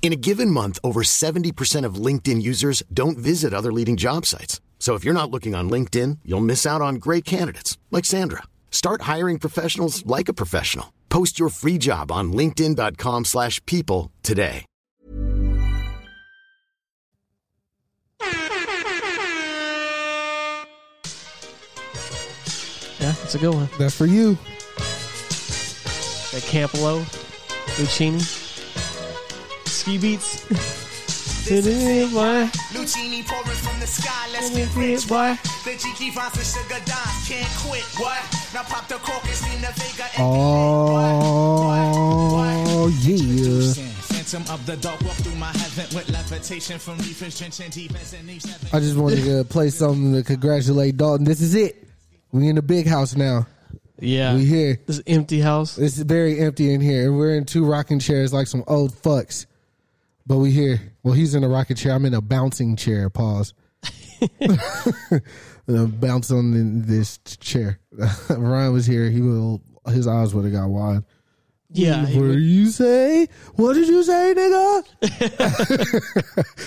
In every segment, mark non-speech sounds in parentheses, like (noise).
In a given month, over 70% of LinkedIn users don't visit other leading job sites. So if you're not looking on LinkedIn, you'll miss out on great candidates like Sandra. Start hiring professionals like a professional. Post your free job on linkedin.com/people slash people today. Yeah, that's a good one. That's for you. That Campolo, Lucchini, Ski Beats. It is boy. Lucini pouring from the sky, let's get rich, boy. The cheeky vines and sugar dimes can't quit, what? Now pop the cork and see the Vega and Oh yeah. Phantom of the dark walk through my heaven with levitation from reefers drenching deep as an each seven. I just wanted to play something to congratulate Dalton. This is it. We in the big house now. Yeah. We here. This empty house. It's very empty in here, and we're in two rocking chairs like some old fucks. But we here. Well, he's in a rocket chair. I'm in a bouncing chair. Pause. (laughs) Uh, bounce on in this chair. (laughs) Ryan was here. He will. His eyes would have got wide. Yeah. What did you say? What did you say, nigga?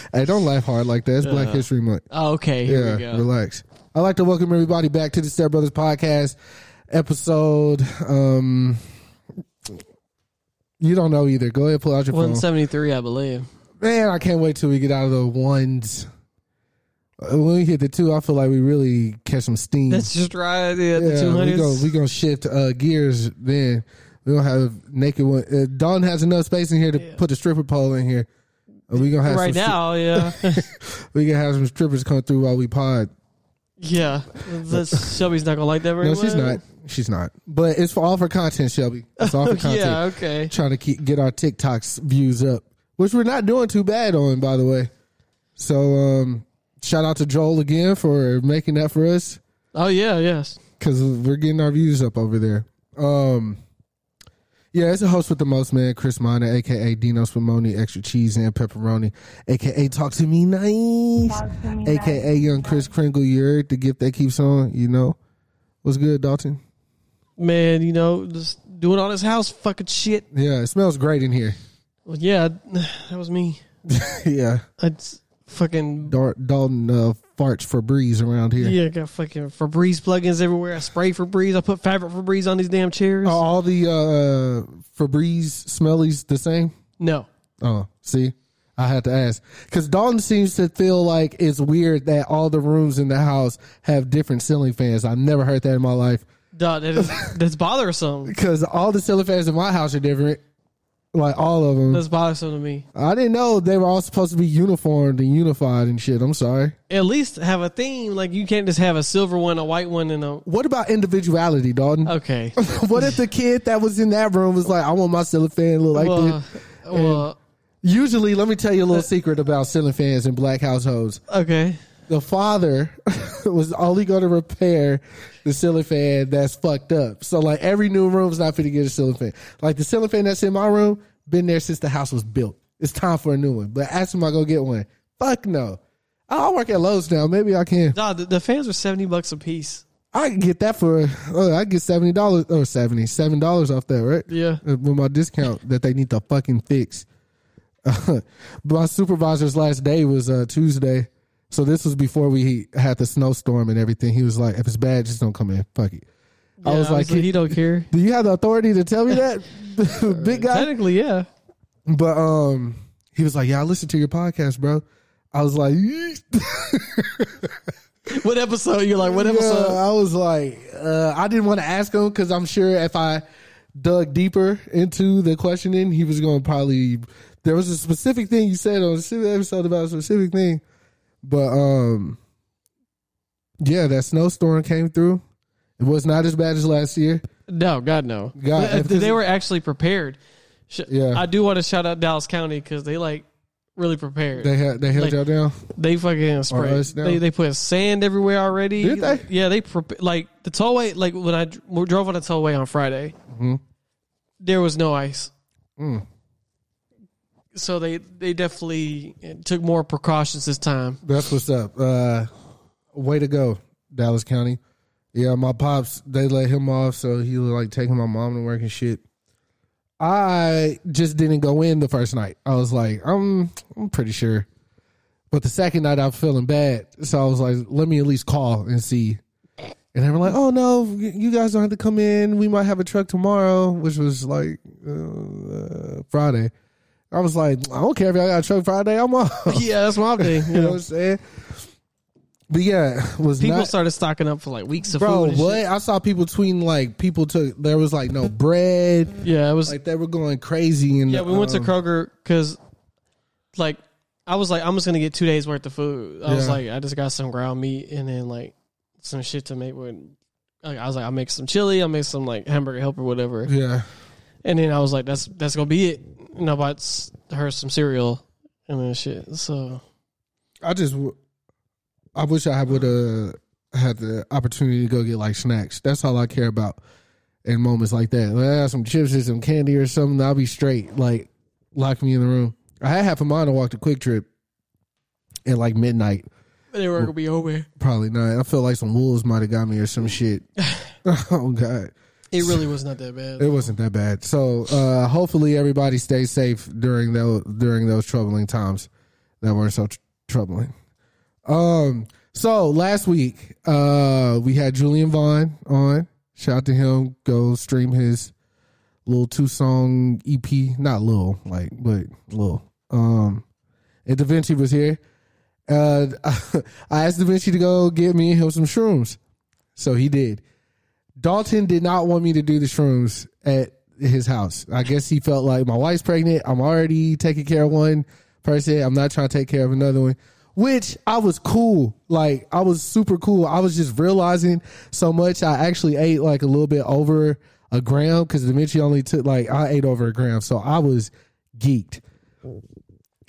(laughs) hey, don't laugh hard like that. It's Black History Month. oh, okay. Here yeah, we go. relax. I'd like to welcome everybody back to the Step Brothers podcast episode. Um, you don't know either. Go ahead, pull out your phone. 173, I believe. Man, I can't wait till we get out of the ones. Uh, When we hit the two, I feel like we really catch some steam. That's just right. Yeah, the yeah, we 200s. go we gonna shift uh, gears. Then we gonna have naked one. Uh, Dawn has enough space in here to put the stripper pole in here. Uh, we gonna have right some stri- now, yeah. (laughs) we gonna have some strippers come through while we pod. yeah. Shelby's not going to like that very No, well. she's not. She's not. But it's for all for content, Shelby. It's all for (laughs) content. Yeah, okay. Trying to keep get our TikToks views up, which we're not doing too bad on, by the way. So, um, shout out to Joel again for making that for us Oh, yeah, yes. because we're getting our views up over there. Um, yeah, it's a host with the most, man. Chris Mina, aka Dino Spumoni, extra cheese and pepperoni, aka Talk to Me Nice, aka Young Chris Kringle. You heard the gift that keeps on. You know what's good, Dalton? Man, you know, just doing all this house fucking shit. Yeah, it smells great in here. Well, yeah, (sighs) that was me. (laughs) yeah, I just fucking Dar- Dalton uh, farts for breeze around here. Yeah, I got fucking Febreze plugins everywhere. I spray Febreze. I put fabric Febreze on these damn chairs. Are all the uh, Febreze smellies the same? No. Oh, see, I had to ask because Dalton seems to feel like it's weird that all the rooms in the house have different ceiling fans. I've never heard that in my life Dog, that is, (laughs) that's bothersome. because all the ceiling fans in my house are different. Like all of them. That's bothersome to me. I didn't know they were all supposed to be uniformed and unified and shit. I'm sorry. At least have a theme. Like you can't just have a silver one, a white one, and a. What about individuality, Dalton? Okay. (laughs) what if the kid that was in that room was like, I want my ceiling fan to look like well, this? well, Usually, let me tell you a little secret about ceiling fans in black households. okay. The father (laughs) was only going to repair the ceiling fan that's fucked up. So, like, every new room's not fit to get a ceiling fan. Like, the ceiling fan that's in my room, been there since the house was built. It's time for a new one. But ask him I go get one. Fuck no. I'll work at Lowe's now. Maybe I can. Nah, the, the fans are seventy bucks a piece. I can get that for, oh, I get $70 or 70 $7 off that, right? Yeah. Uh, with my discount (laughs) that they need to fucking fix. (laughs) my supervisor's last day was uh, Tuesday, so this was before we had the snowstorm and everything. He was like, "If it's bad, just don't come in. Fuck it." I Yeah, was like, he don't care. "Do you have the authority to tell me that, (laughs) big guy?" Technically, yeah. But um, he was like, "Yeah, I listened to your podcast, bro." I was like, (laughs) What episode? You're like, what episode? Yeah, I was like, uh, I didn't want to ask him because I'm sure if I dug deeper into the questioning, he was going to probably. There was a specific thing you said on a specific episode about a specific thing, but um, yeah, that snowstorm came through. It was not as bad as last year. No, God no. God, They- they were actually prepared. Yeah. I do want to shout out Dallas County because they like really prepared. They had they held Like- y'all down. They fucking sprayed. They they put sand everywhere already. Did they? Yeah, they prep- like the tollway. Like when I drove on the tollway on Friday, Mm-hmm. there was no ice. Mm. So they they definitely took more precautions this time. That's what's up. Uh, way to go, Dallas County. Yeah, my pops they let him off, so he was like taking my mom to work and shit. I just didn't go in the first night. I was like, I'm I'm pretty sure. But the second night, I'm feeling bad, so I was like, let me at least call and see. And they were like, "Oh no, you guys don't have to come in. We might have a truck tomorrow," which was like uh, Friday. I was like, "I don't care if y'all got a truck Friday. I'm off." (laughs) yeah, that's my thing. (laughs) You know what I'm saying? But yeah, was People not, started stocking up for like weeks of bro. food. and What shit. I saw people tweeting like people took there was like no bread, Yeah, it was. like they were going crazy. And yeah, we went to um, Kroger because, like, I was like, I'm just gonna get two days worth of food. I was Yeah. like, I just got some ground meat and then like some shit to make with. Like, I was like, I'll make some chili. I'll make some like hamburger helper, whatever. Yeah, And then I was like, that's that's gonna be it. And I bought her some cereal and then shit. So I just I wish I would have had the opportunity to go get like snacks. That's all I care about in moments like that. Like, I have some chips or some candy or something. I'll be straight. Like lock me in the room. I had half a mind to walk to QuikTrip at like midnight. they were gonna be over. Probably not. I feel like some wolves might have got me or some shit. (laughs) (laughs) oh god, It really was not that bad. it wasn't that bad. So uh, hopefully everybody stays safe during those during those troubling times that weren't so tr- troubling. Um. So last week, uh, we had Julian Vaughn on. Shout out to him. Go stream his little two song EP. Not little, like, but little. Um, and Da Vinci was here. Uh, (laughs) I asked Da Vinci to go get me and him some shrooms. So he did. Dalton did not want me to do the shrooms at his house. I guess he felt like my wife's pregnant. I'm already taking care of one person. I'm not trying to take care of another one. Which I was cool. Like I was super cool. I was just realizing so much. I actually ate like a little bit over a gram because Dimitri only took like I ate over a gram. So I was geeked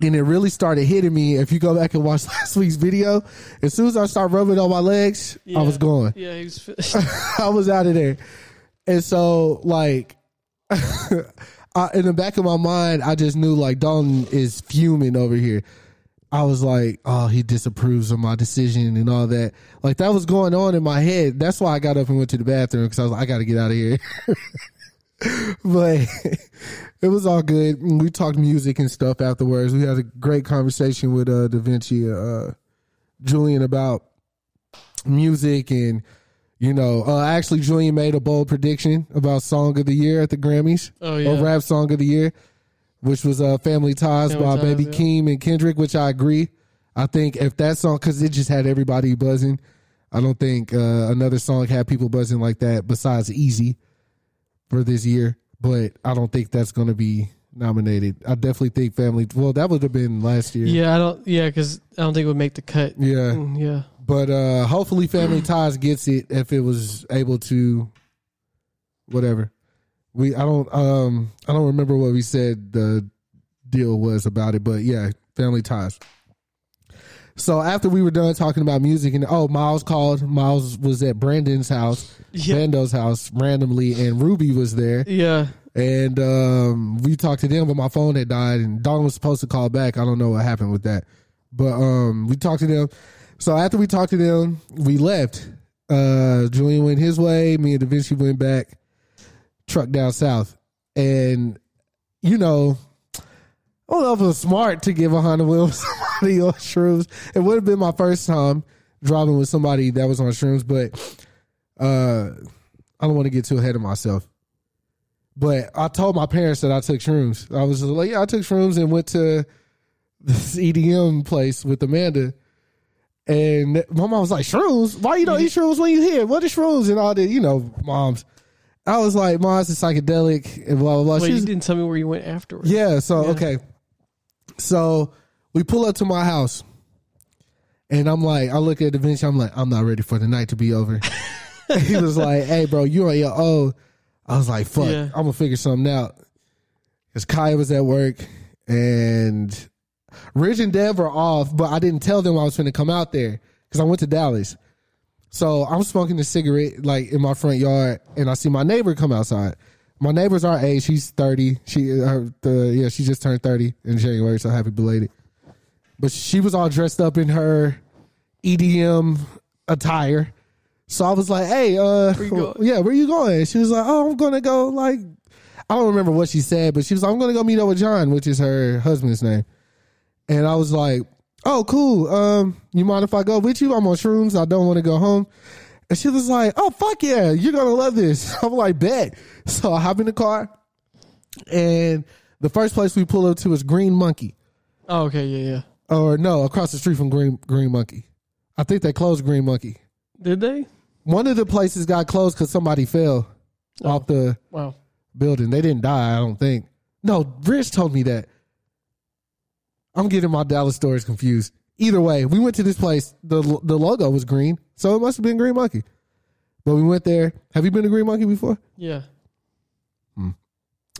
and it really started hitting me. If you go back and watch (laughs) last week's video, as soon as I start rubbing on my legs, I was going. Yeah, he was. (laughs) I was out of there. And so, like, (laughs) I, in the back of my mind, I just knew like Dalton is fuming over here. I was like, oh, he disapproves of my decision and all that. Like that was going on in my head. That's why I got up and went to the bathroom because I was like, I got to get out of here. (laughs) but (laughs) it was all good. We talked music and stuff afterwards. We had a great conversation with uh, Da Vinci, uh, Julian about music and you know, uh, actually Julian made a bold prediction about song of the year at the Grammys. Oh, yeah. or rap song of the year, which was uh, "Family Ties" Family by Ties, Baby yeah. Keem and Kendrick, which I agree. I think if that song, because it just had everybody buzzing. I don't think uh, another song had people buzzing like that besides "Easy" for this year. But I don't think that's going to be nominated. I definitely think "Family." Well, that would have been last year. yeah, I don't. Yeah, because I don't think it would make the cut. Yeah. Mm, yeah. But uh hopefully Family (clears throat) Ties gets it if it was able to whatever. We I don't um I don't remember what we said the deal was about it, but yeah, Family Ties. So after we were done talking about music and oh Miles called, Miles was at Brandon's house, Yeah. Bando's house randomly and Ruby was there. Yeah. And um, we talked to them, but my phone had died, and Don was supposed to call back. I don't know what happened with that, but um, we talked to them. So after we talked to them, we left. Uh, Julian went his way. Me and Da Vinci went back. Truck down south, and you know, I don't know if it was smart to give a Honda wheel to (laughs) somebody on shrooms. It would have been my first time driving with somebody that was on shrooms, but uh, I don't want to get too ahead of myself. But I told my parents that I took shrooms. I was like, yeah, I took shrooms and went to this EDM place with Amanda. And my mom was like, shrooms? Why you don't eat shrooms when you here? What is shrooms? And all the, you know, moms. I was like, mom, it's a psychedelic and blah, blah, blah. Wait, She you didn't tell me where you went afterwards. yeah, so Yeah. okay. So we pull up to my house and I'm like, I look at Da Vinci, I'm like, I'm not ready for the night to be over. (laughs) he was like, Hey bro, you on your own. I was like, fuck, Yeah. I'm gonna figure something out. because Kaya was at work and Ridge and Dev were off, but I didn't tell them I was going to come out there because I went to Dallas. So I'm smoking a cigarette like in my front yard, and I see my neighbor come outside. My neighbor's our age. She's 30. She, her, the, yeah, she just turned 30 in January. So happy belated. But she was all dressed up in her EDM attire. So I was like, "Hey, uh, yeah, where are you going?" She was like, "Oh, I'm gonna go." Like, I don't remember what she said, but she was like, "I'm gonna go meet up with John," which is her husband's name. And I was like, "Oh, cool. Um, you mind if I go with you? I'm on shrooms. I don't want to go home." And she was like, "Oh, fuck yeah, you're gonna love this." (laughs) I'm like, "Bet." So I hop in the car, and the first place we pull up to is Green Monkey, Oh, okay, yeah, yeah. or no, across the street from Green Green Monkey. I think they closed Green Monkey. Did they? One of the places got closed because somebody fell oh. off the Wow. building. They didn't die, I don't think. No, Rich told me that. I'm getting my Dallas stories confused. Either way, we went to this place. the The logo was green, so it must have been Green Monkey. But we went there. Have you been to Green Monkey before? Yeah.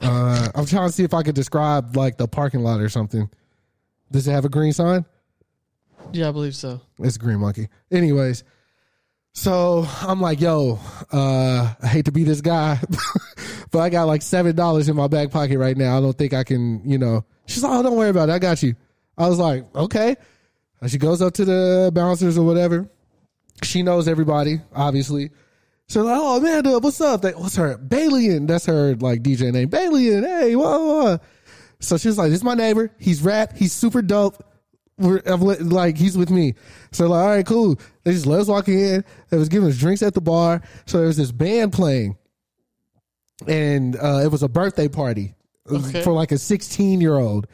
Uh, I'm trying to see if I could describe like the parking lot or something. Does it have a green sign? Yeah, I believe so. It's Green Monkey. Anyways, so I'm like, yo, uh, I hate to be this guy, (laughs) but I got like seven dollars in my back pocket right now. I don't think I can, you know. She's like, oh, don't worry about it. I got you. I was like, okay. And she goes up to the bouncers or whatever. She knows everybody, obviously. So like, oh Amanda, what's up? They, what's her Balian? That's her like DJ name. Balian. Hey, whoa, whoa. So she's like, this is my neighbor. He's rap. He's super dope. We're I'm li- like he's with me. So like, all right, cool. They just let us walk in. They was giving us drinks at the bar. So there was this band playing, and uh, it was a birthday party Okay. for like a 16 year old.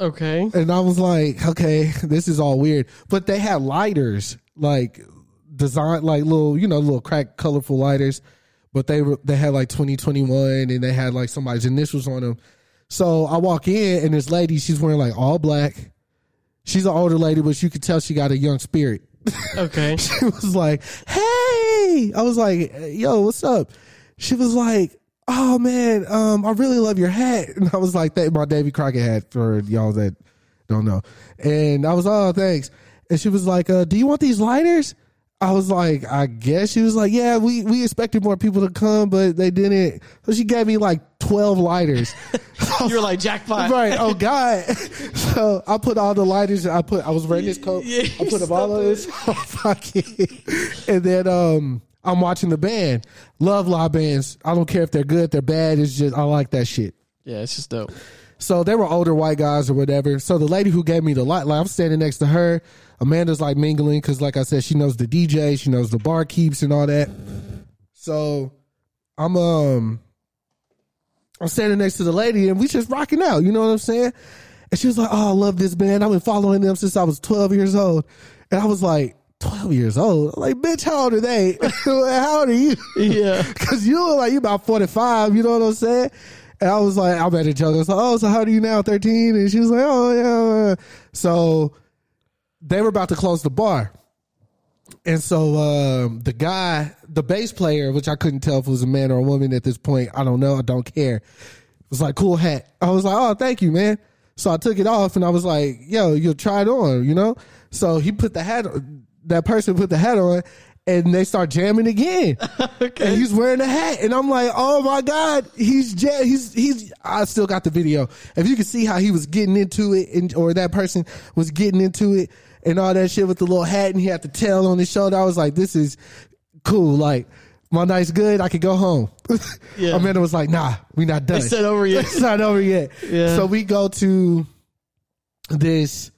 Okay. And I was like, okay, (laughs) this is all weird. But they had lighters, like design, like little, you know, little crack, colorful lighters. But they were they had like 2021 and they had like somebody's initials on them. So I walk in and this lady, she's wearing like all black. She's an older lady, but you could tell she got a young spirit. (laughs) Okay. she was like, "Hey," I was like, "Yo, what's up?" She was like, "Oh man, um, I really love your hat," (laughs) and I was like, "That my Davy Crockett hat for y'all that don't know." And I was, "Oh, thanks." And she was like, uh, "Do you want these lighters?" I was like, "I guess." She was like, "Yeah, we we expected more people to come, but they didn't." So she gave me like twelve lighters. (laughs) You're like jackpot. Right. Oh God. (laughs) So I put all the lighters. I put. I was wearing this coat. Yeah, I put them all on this pocket, and then um, I'm watching the band. Love live bands. I don't care if they're good, they're bad. It's just I like that shit. Yeah, it's just dope. So they were older white guys or whatever. So the lady who gave me the light, like I'm standing next to her. Amanda's like mingling because, like I said, she knows the DJ, she knows the bar keeps and all that. So I'm um I'm standing next to the lady and we just rocking out. You know what I'm saying? And she was like, "Oh, I love this band. I've been following them since I was 12 years old." And I was like, "12 years old? I'm like, bitch, how old are they? (laughs) how old are you?" Yeah. (laughs) Cause you look like you about 45, you know what I'm saying? And I was like, I made a joke. I was like, oh, so how do you now, 13? And she was like, oh, yeah. So they were about to close the bar. And so um, the guy, the bass player, which I couldn't tell if it was a man or a woman at this point, I don't know, I don't care, It was like, cool hat. I was like, oh, thank you, man. So I took it off and I was like, yo, you'll try it on, you know? So he put the hat on, that person put the hat on and they start jamming again. (laughs) And he's wearing a hat. And I'm like, oh my God, he's, ja- he's, he's, I still got the video. If you can see how he was getting into it and, or that person was getting into it and all that shit with the little hat and he had the tail on his shoulder, I was like, this is cool. Like, my night's good. I could go home. (laughs) Yeah. Amanda was like, nah, we not done. It's not over yet. it's not over yet. Yeah. So we go to this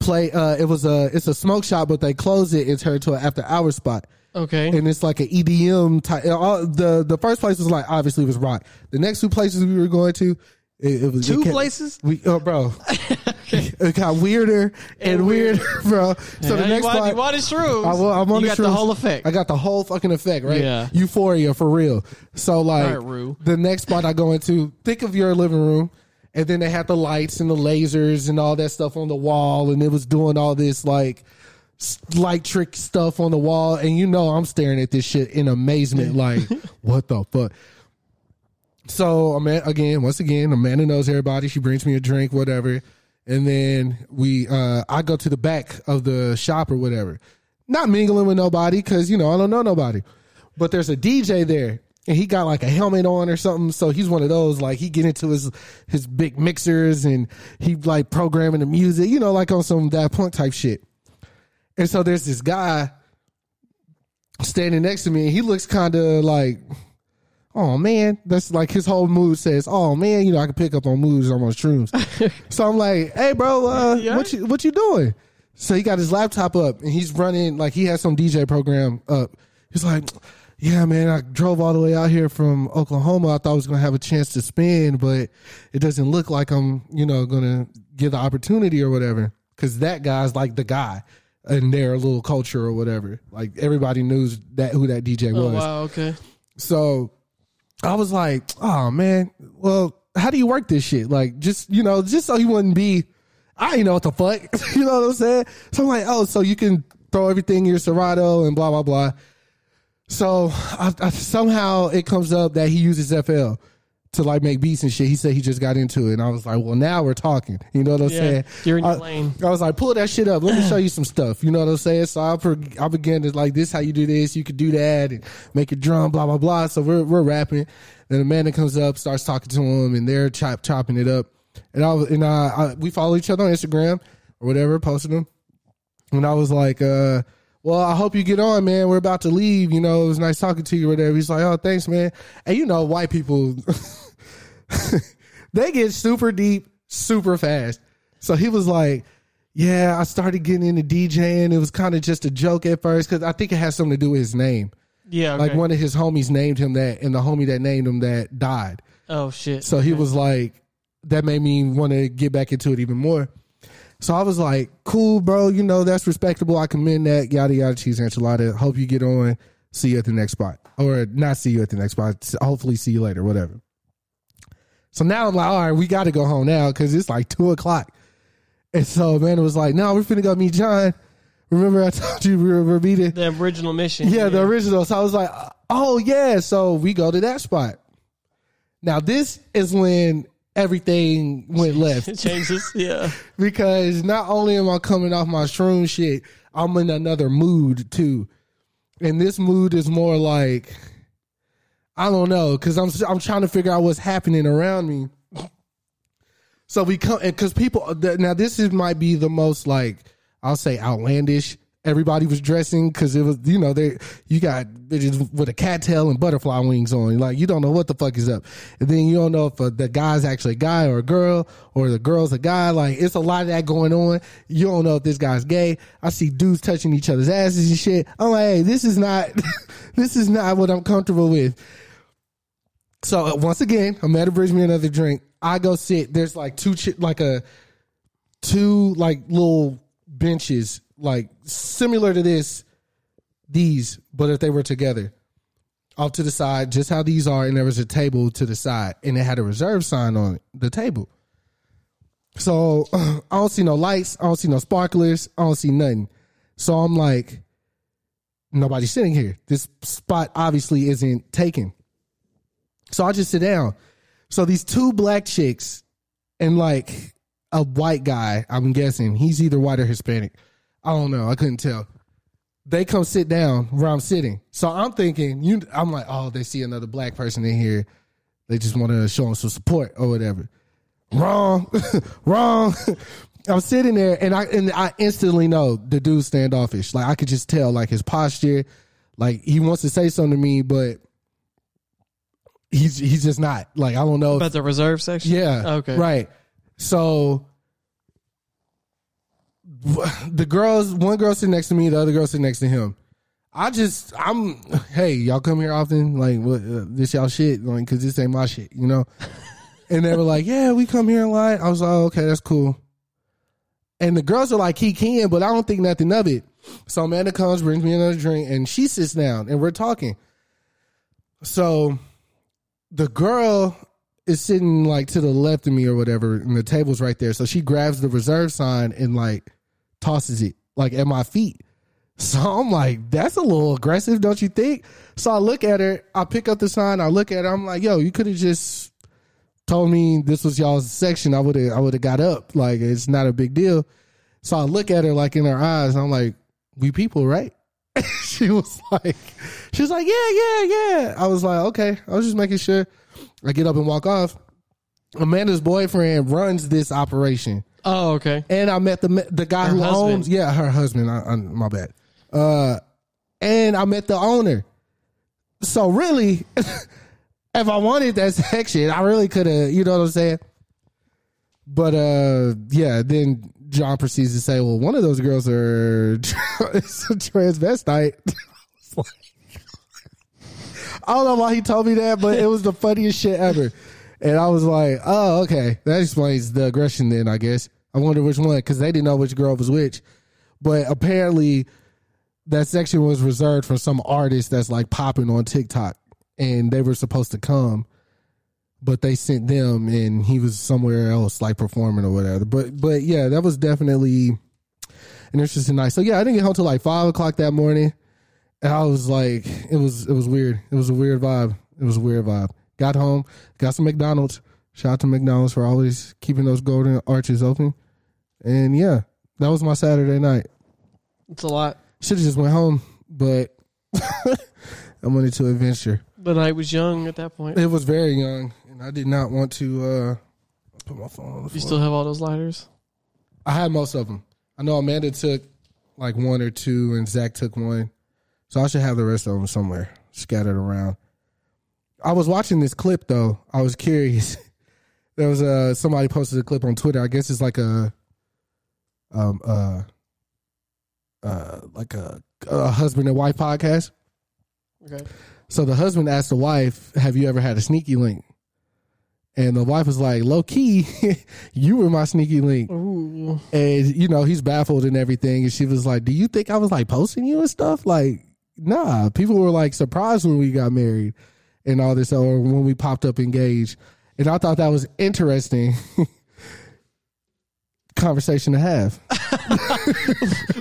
play. Uh, it was a it's a smoke shop, but they closed it and turned to an after hour spot. Okay. And it's like an EDM type. All, the the first place was like obviously was rock. The next two places we were going to, it, it was Two it kept- places? We oh bro, (laughs) (laughs) it got weirder and, weirder, (laughs) bro. So the next you want, spot, you wanted. I, I'm on you the got the whole effect. I got the whole fucking effect, right? Yeah. Euphoria for real. So like right, the next spot I go into, think of your living room, and then they had the lights and the lasers and all that stuff on the wall, and it was doing all this like light trick stuff on the wall, and you know I'm staring at this shit in amazement, like what the fuck. So Amanda, again, once again, Amanda knows everybody. She brings me a drink, whatever, and then we, uh, I go to the back of the shop or whatever, not mingling with nobody because you know I don't know nobody, but there's a DJ there. And he got like a helmet on or something, so he's one of those like he get into his his big mixers and he like programming the music, you know, like on some that punk type shit. And so there's this guy standing next to me, and he looks kind of like, oh man, that's like his whole mood says, oh man, you know, I can pick up on moods on those shrooms. (laughs) so I'm like, hey bro, uh, Yeah. what you what you doing? So he got his laptop up and he's running like he has some DJ program up. He's like, yeah, man, I drove all the way out here from Oklahoma. I thought I was gonna have a chance to spin, but it doesn't look like I'm, you know, gonna get the opportunity or whatever. Cause that guy's like the guy in their little culture or whatever. Like everybody knows that who that DJ Oh was. wow, okay. So I was like, oh man, well, how do you work this shit? Like, just, you know, just so he wouldn't be, I ain't know what the fuck. (laughs) you know what I'm saying? So I'm like, oh, so you can throw everything in your Serato and blah, blah, blah. So I, I, somehow it comes up that he uses FL to like make beats and shit. He said he just got into it. And I was like, well, now we're talking. (laughs) You know what I'm Yeah, saying? you're in your I, lane. I was like, pull that shit up. Let me show you some stuff. You know what I'm saying? So I, I began to like, this how you do this. You could do that and make a drum, blah, blah, blah. So we're, we're rapping. Then Amanda comes up, starts talking to him and they're chop, chopping it up. And I was, and I, I, we follow each other on Instagram or whatever, posted them. And I was like, uh, well, I hope you get on, man. We're about to leave. You know, it was nice talking to you or whatever. He's like, oh, thanks, man. And you know, white people, (laughs) they get super deep, super fast. So he was like, yeah, I started getting into DJing. It was kind of just a joke at first because I think it has something to do with his name. Yeah, okay. Like one of his homies named him that, and the homie that named him that died. oh shit. So he was like, that made me want to get back into it even more. So I was like, cool, bro. You know, that's respectable. I commend that. Yada, yada, cheese enchilada. Hope you get on. See you at the next spot. Or not see you at the next spot. Hopefully see you later, whatever. So now I'm like, all right, we got to go home now because it's like two o'clock. And so Amanda was like, no, we're finna go meet John. Remember I (laughs) told you we were, we were meeting? the original mission. Yeah, the original. So I was like, oh yeah. So we go to that spot. Now this is when everything went left (laughs) changes. Yeah. (laughs) because not only am I coming off my shroom shit, I'm in another mood too, and this mood is more like I don't know because I'm I'm trying to figure out what's happening around me. So we come because people now this is might be the most like I'll say outlandish. Everybody was dressing because it was you know they you got bitches with a cattail and butterfly wings on. Like you don't know what the fuck is up, and then you don't know if uh, the guy's actually a guy or a girl or the girl's a guy. Like it's a lot of that going on. You don't know if this guy's gay. I see dudes touching each other's asses and shit. I'm like, hey, this is not (laughs) this is not what I'm comfortable with. So uh, once again, Amanda brings me another drink. I go sit. There's like two, chi- like a two like little benches, like similar to this, these, but if they were together, off to the side, just how these are, and there was a table to the side, and it had a reserve sign on the table. So (clears throat) I don't see no lights, I don't see no sparklers, I don't see nothing. So I'm like, nobody's sitting here. This spot obviously isn't taken. So I just sit down. So these two black chicks and like a white guy, I'm guessing he's either white or Hispanic. I don't know. I couldn't tell. They come sit down where I'm sitting. So I'm thinking, you. I'm like, oh, they see another black person in here. They just want to show them some support or whatever. Wrong, (laughs) wrong. (laughs) I'm sitting there and I and I instantly know the dude's standoffish. Like I could just tell, like his posture, like he wants to say something to me, but he's he's just not. Like I don't know. if- About the reserve section. yeah. Okay. Right. So (laughs) the girls, one girl sitting next to me, the other girl sitting next to him. I just, I'm, hey, y'all come here often? Like, what, uh, this y'all shit? Like, cause this ain't my shit, you know? (laughs) and they were like, yeah, we come here a lot. I was like, oh, okay, that's cool. And the girls are like, he can, but I don't think nothing of it. So Amanda comes, brings me another drink, and she sits down, and we're talking. So the girl is sitting like to the left of me or whatever, and the table's right there. So she grabs the reserve sign and like tosses it like at my feet. (laughs) So I'm like, that's a little aggressive, don't you think? So I look at her, I pick up the sign, I look at her, I'm like, yo, you could have just told me this was y'all's section. I would have I would have got up. Like it's not a big deal. So I look at her like in her eyes, I'm like, we people, right? (laughs) she was like, she was like, yeah, yeah, yeah. I was like, okay. I was just making sure. I get up and walk off. Amanda's boyfriend runs this operation, Oh, okay. and I met the the guy Her who husband. owns. Yeah, her husband. I, I, my bad. Uh, and I met the owner. So really, (laughs) if I wanted that (laughs) section, I really could have. You know what I'm saying? But uh, yeah. Then John proceeds to say, "Well, one of those girls are (laughs) transvestite." I don't know why he told me that, but it was the funniest shit ever. And I was like, "Oh, okay, that explains the aggression." Then I guess I wonder which one because they didn't know which girl was which. But apparently, that section was reserved for some artist that's like popping on TikTok, and they were supposed to come, but they sent them, and he was somewhere else like performing or whatever. But but yeah, that was definitely an interesting night. So yeah, I didn't get home till like five o'clock that morning, and I was like, it was it was weird. It was a weird vibe. It was a weird vibe. Got home, got some McDonald's. Shout out to McDonald's for always keeping those golden arches open. And yeah, that was my Saturday night. It's a lot. Should have just went home, but I wanted to adventure. But I was young at that point. It was very young, and I did not want to uh, put my phone on the You floor. still have all those lighters? I had most of them. I know Amanda took like one or two, and Zach took one, so I should have the rest of them somewhere scattered around. I was watching this clip though. I was curious. (laughs) there was uh somebody posted a clip on Twitter. I guess it's like a um uh uh like a, a husband and wife podcast. Okay. So the husband asked the wife, "Have you ever had a sneaky link?" And the wife was like, "Low key, (laughs) you were my sneaky link." Ooh. And you know he's baffled and everything. And she was like, "Do you think I was like posting you and stuff?" Like, nah. People were like surprised when we got married and all this, or when we popped up engaged. And I thought that was interesting (laughs) conversation to have (laughs)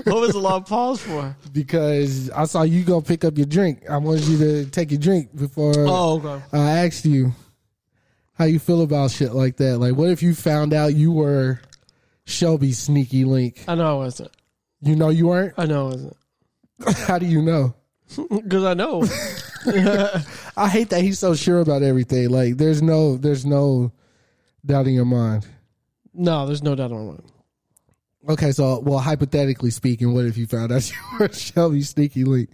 What was the long pause for? because I saw you go pick up your drink. I wanted you to take your drink before. Oh, okay. I asked you how you feel about shit like that. Like, what if you found out you were Shelby's sneaky link? I know I wasn't. You know you weren't. I know I wasn't. How do you know? (laughs) Because I know. (laughs) I hate that he's so sure about everything. Like, there's no, there's no doubt in your mind. no, there's no doubt on my mind. Okay, so well, hypothetically speaking, what if you found out (laughs) you were Shelby's sneaky link?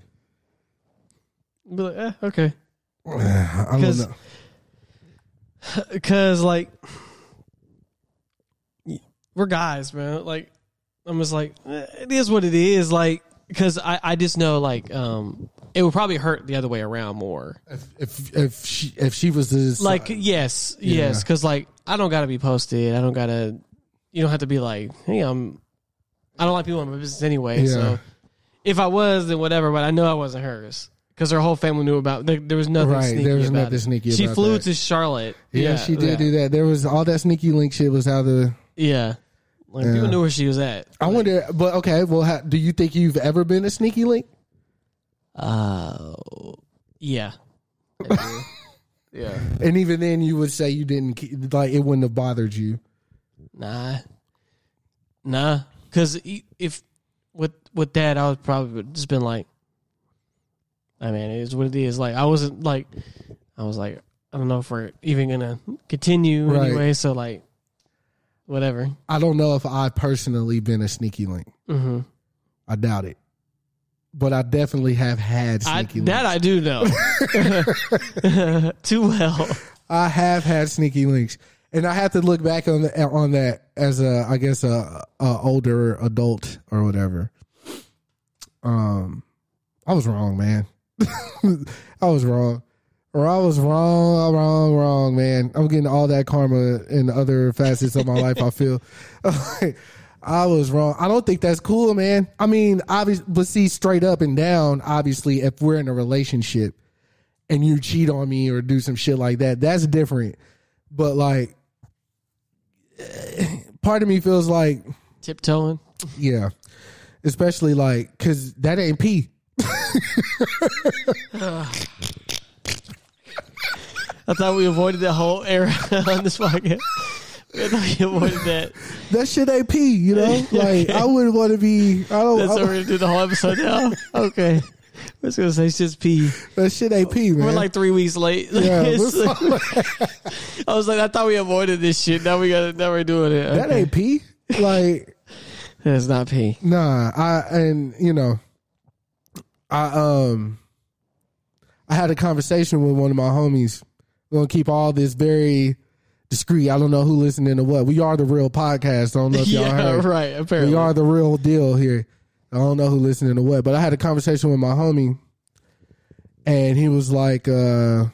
Be like, eh, okay. (sighs) I don't know. (sighs) Because, like, we're guys, man. Like, I'm just like, eh, it is what it is. Like, because I, I just know, like, um, it would probably hurt the other way around more. If if if she if she was the Like, yes, yes. Yeah. Because, like, I don't got to be posted. I don't got to, you don't have to be like, hey, I'm, I don't like people in my business anyway. Yeah. So if I was, then whatever. But I know I wasn't hers. Because her whole family knew about. There, there was nothing Right, sneaky. there was about nothing it. sneaky She about flew that. to Charlotte. yeah, she did yeah. do that. There was all that sneaky link shit was how the Yeah. Like Yeah. people knew where she was at. I wonder, but okay. Well, how, do you think you've ever been a sneaky link? Uh, yeah. (laughs) yeah. And even then, you would say you didn't ke- like it wouldn't have bothered you. Nah. Nah. Because if with with that, I would probably just been like, I mean, it is what it is. Like I wasn't like, I was like, I don't know if we're even gonna continue Right. anyway. So like, whatever. I don't know if I personally been a sneaky link. hmm I doubt it, but I definitely have had I, sneaky that. I do know (laughs) (laughs) too well. I have had sneaky links, and I have to look back on the, on that as a I guess a, a older adult or whatever. Um, I was wrong, man. (laughs) I was wrong. Or I was wrong, wrong, wrong, man. I'm getting all that karma in other facets of my life. I feel (laughs) I was wrong. I don't think that's cool, man. I mean, obviously, but see, straight up and down. Obviously, if we're in a relationship and you cheat on me or do some shit like that, that's different. But like, (sighs) part of me feels like Tiptoeing. yeah. especially like because that ain't P. (laughs) (laughs) I thought we avoided that whole era (laughs) on this podcast. I thought we avoided that. That shit AP. You know, (laughs) like I wouldn't want to be. I don't. That's I, what we're gonna do the whole episode now. (laughs) Okay. I was gonna say it's just P. that shit AP, man. We're like three weeks late. Yeah, I was like, I thought we avoided this shit. Now we got. Now we're doing it. that Okay. ain't P. Like That's not P. Nah, I and you know, I um, I had a conversation with one of my homies. We're gonna keep all this very discreet. I don't know who listening to what. We are the real podcast. I don't know if y'all (laughs) Yeah, heard. right. Apparently, We are the real deal here. I don't know who listening to what, but I had a conversation with my homie, and he was like, uh,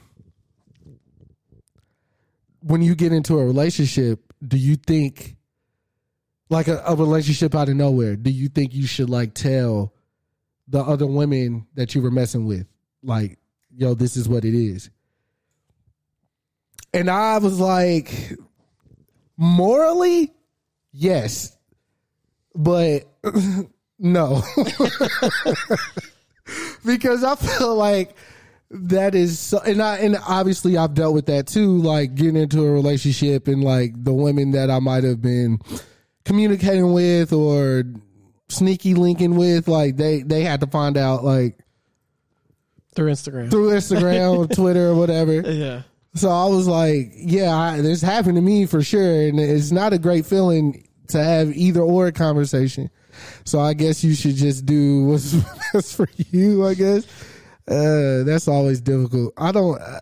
"When you get into a relationship, do you think, like a, a relationship out of nowhere, do you think you should like tell the other women that you were messing with, like, yo, this is what it is?" And I was like, morally, yes, but (laughs) no, (laughs) because I feel like that is so, and I and obviously I've dealt with that too, like getting into a relationship and like the women that I might have been communicating with or sneaky linking with, like they they had to find out like through Instagram. through Instagram or (laughs) Twitter or whatever. yeah. So I was like, yeah, I, this happened to me for sure. And it's not a great feeling to have either or conversation. So I guess you should just do what's (laughs) best for you, I guess. Uh, that's always difficult. I don't, uh,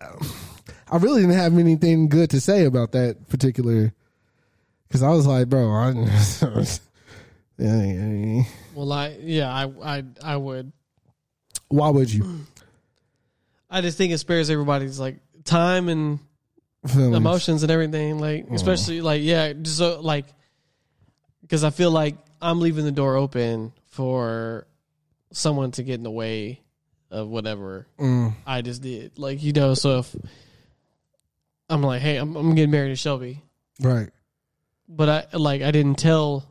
I really didn't have anything good to say about that particular, cause I was like, bro, I, (laughs) yeah, Well, I yeah, I I I would. why would you? I just think it spares everybody's like time and Feelings. emotions and everything. Like, especially like yeah, just so like because I feel like I'm leaving the door open for someone to get in the way of whatever Mm, I just did. Like you know, so if I'm like, hey, I'm, I'm getting married to Shelby, right. but I like I didn't tell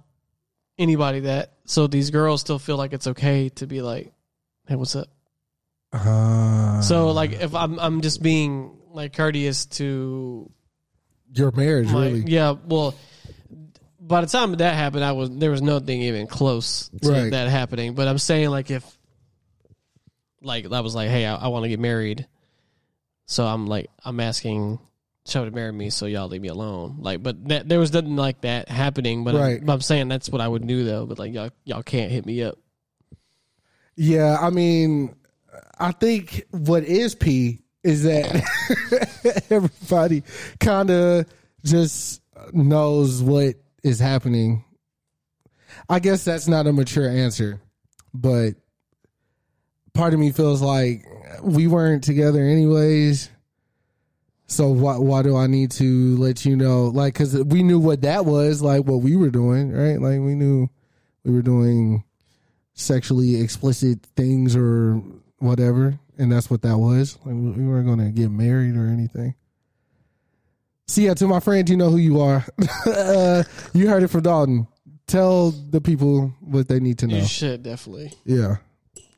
anybody that, so these girls still feel like it's okay to be like, hey, what's up? Uh, So like if I'm I'm just being like courteous to your marriage, my really. yeah well by the time that happened I was there was nothing even close to Right. that happening but I'm saying like if like I was like hey I, I want to get married so I'm like I'm asking Shelby to marry me so y'all leave me alone like but that, there was nothing like that happening but, Right. I'm, but I'm saying that's what I would do though but like y'all y'all can't hit me up Yeah, I mean, I think what is P is that (laughs) everybody kind of just knows what is happening. I guess that's not a mature answer, but part of me feels like we weren't together anyways. So why why do I need to let you know? Like, because we knew what that was, like what we were doing, right? Like we knew we were doing sexually explicit things or whatever, and that's what that was. Like, we we weren't going to get married or anything. See, yeah, to my friend, you know who you are. (laughs) uh, you heard it from Dalton. Tell the people what they need to know. you should definitely Yeah,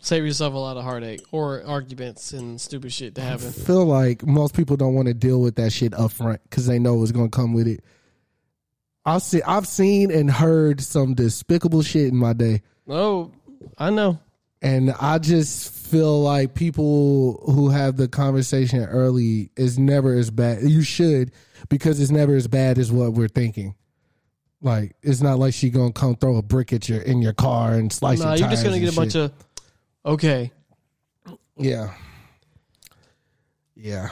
save yourself a lot of heartache or arguments and stupid shit to happen feel like most people don't want to deal with that shit up front because they know it's going to come with it. I've seen, I've seen and heard some despicable shit in my day. oh I know And I just feel like people who have the conversation early is never as bad. You should because it's never as bad as what we're thinking. Like it's not like she gonna come throw a brick at your in your car and slice No, your you're just gonna get a bunch of okay. yeah, yeah,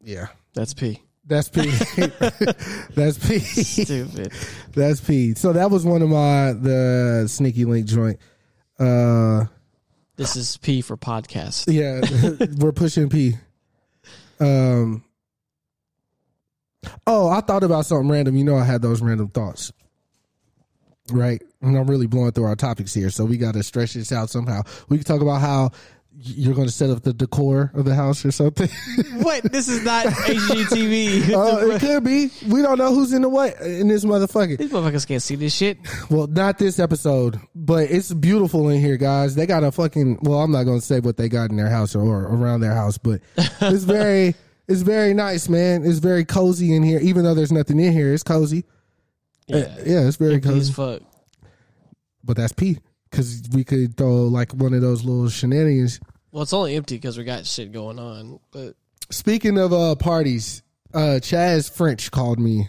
yeah. That's P. That's P. (laughs) (laughs) That's P. Stupid. That's P. So that was one of my the sneaky link joint. Uh This is P for podcast. Yeah, (laughs) we're pushing P. Um. Oh, I thought about something random. You know, I had those random thoughts. Right, and I'm really blowing through our topics here, so we got to stretch this out somehow. We can talk about how you're going to set up the decor of the house or something. (laughs) What? This is not (laughs) HGTV. uh, it (laughs) could be. We don't know who's in the way in this motherfucker. These motherfuckers can't see this shit. Well, not this episode, but it's beautiful in here, guys. They got a fucking. Well, I'm not going to say what they got in their house or, or around their house, but it's very, it's very nice, man. It's very cozy in here, even though there's nothing in here. It's cozy. Uh, Yeah, yeah, it's very as cozy. fuck. But that's P because we could throw like one of those little shenanigans. Well, it's only empty because we got shit going on. But Speaking of uh parties, uh Chaz French called me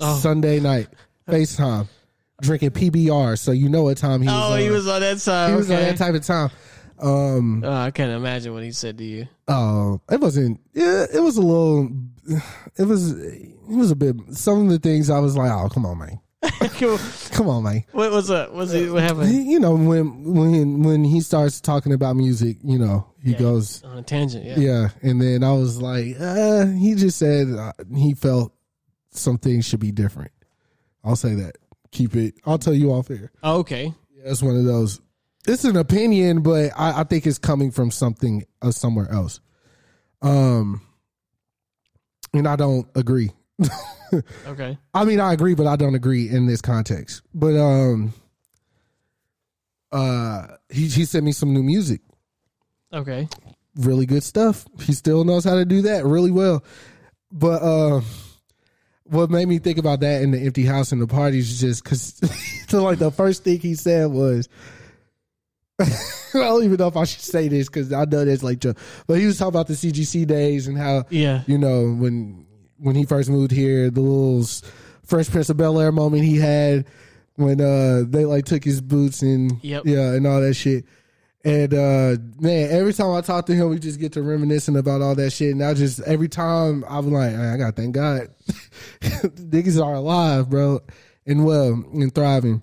Oh. Sunday night, (laughs) FaceTime, drinking PBR, so you know what time he was. oh, on. he was on that side. He was okay. on that type of time. Um, Oh, I can't imagine what he said to you. uh, it wasn't. Yeah, it was a little. (sighs) It was. It was a bit. Some of the things I was like, oh, come on, man, come on, man. what was up? What's it? What happened? You know when when when he starts talking about music, you know he goes, on a tangent. Yeah. yeah, and then I was like, uh, he just said uh, he felt some things should be different. I'll say that. Keep it. I'll tell you off air. Oh, okay. Yeah, it's one of those. It's an opinion, but I, I think it's coming from something uh, somewhere else. Um, and I don't agree. (laughs) Okay. I mean, I agree, but I don't agree in this context. But um, uh, he he sent me some new music, Okay. really good stuff. He still knows how to do that really well. But uh, what made me think about that in the empty house and the parties is just because, so (laughs) like the first thing he said was, (laughs) I don't even know if I should say this because I know that's like, but he was talking about the CGC days and how Yeah. you know when when he first moved here, the little Fresh Prince of Bel Air moment he had when uh they like took his boots and Yep. yeah and all that shit. And uh man, every time I talk to him, we just get to reminiscing about all that shit. And I just every time I'm like, "Man, I gotta thank God, (laughs) niggas are alive, bro, and well and thriving.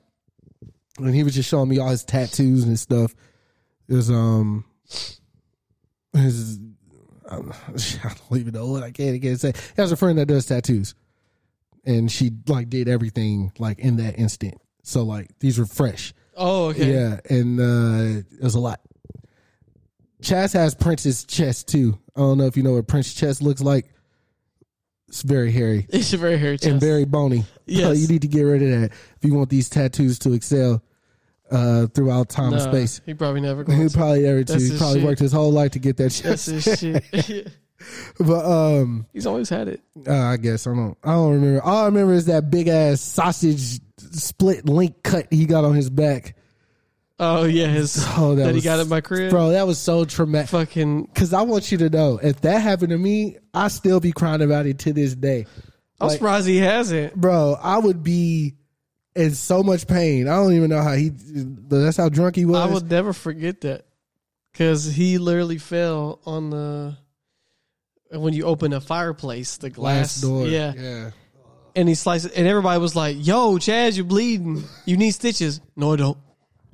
And he was just showing me all his tattoos and stuff. It was um his I don't, (laughs) I don't even know what I can again say. He has a friend that does tattoos, and she like did everything like in that instant. So like these were fresh. Oh, okay. Yeah, and uh, it was a lot. Chaz has Prince's chest too. I don't know if you know what Prince's chest looks like. It's very hairy It's a very hairy chest. and very bony. (laughs) Yes. So you need to get rid of that if you want these tattoos to excel uh, throughout time and space. He probably never (laughs) He to. probably ever That's He probably shit. worked his whole life to get that (laughs) That's his shit. (laughs) but um, He's always had it. uh, I guess I don't. I don't remember. All I remember is that big ass sausage split link cut he got on his back. Oh yeah, his Oh, that, that, he got at my crib. bro. That was so traumatic. Fucking, Because I want you to know, if that happened to me, I still be crying about it to this day. I'm Like- surprised he hasn't. Bro, I would be in so much pain. I don't even know how he. That's how drunk he was. I will never forget that because he literally fell on the when you open a fireplace, the glass glass door. Yeah, yeah. and he sliced it, and everybody was like, "Yo, Chaz, you're bleeding. You need stitches." No, I don't.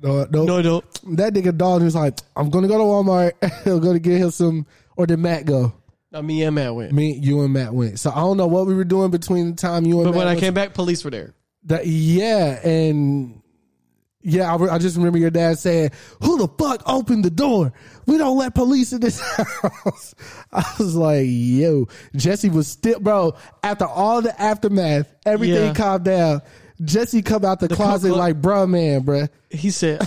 No, no, No, I don't. That nigga Dawn was like, I'm gonna go to Walmart. (laughs) I'm gonna get him some. Or did Matt go? No, me and Matt went. Me, you, and Matt went. So I don't know what we were doing between the time you and But Matt when I came back, police were there. That, yeah, and yeah, I, re- I just remember your dad saying, "Who the fuck opened the door? We don't let police in this (laughs) house." I was like, "Yo, Jesse was still, bro." After all the aftermath, everything Yeah. calmed down. Jesse come out the, closet clo- like, "Bruh, man, bruh." He said,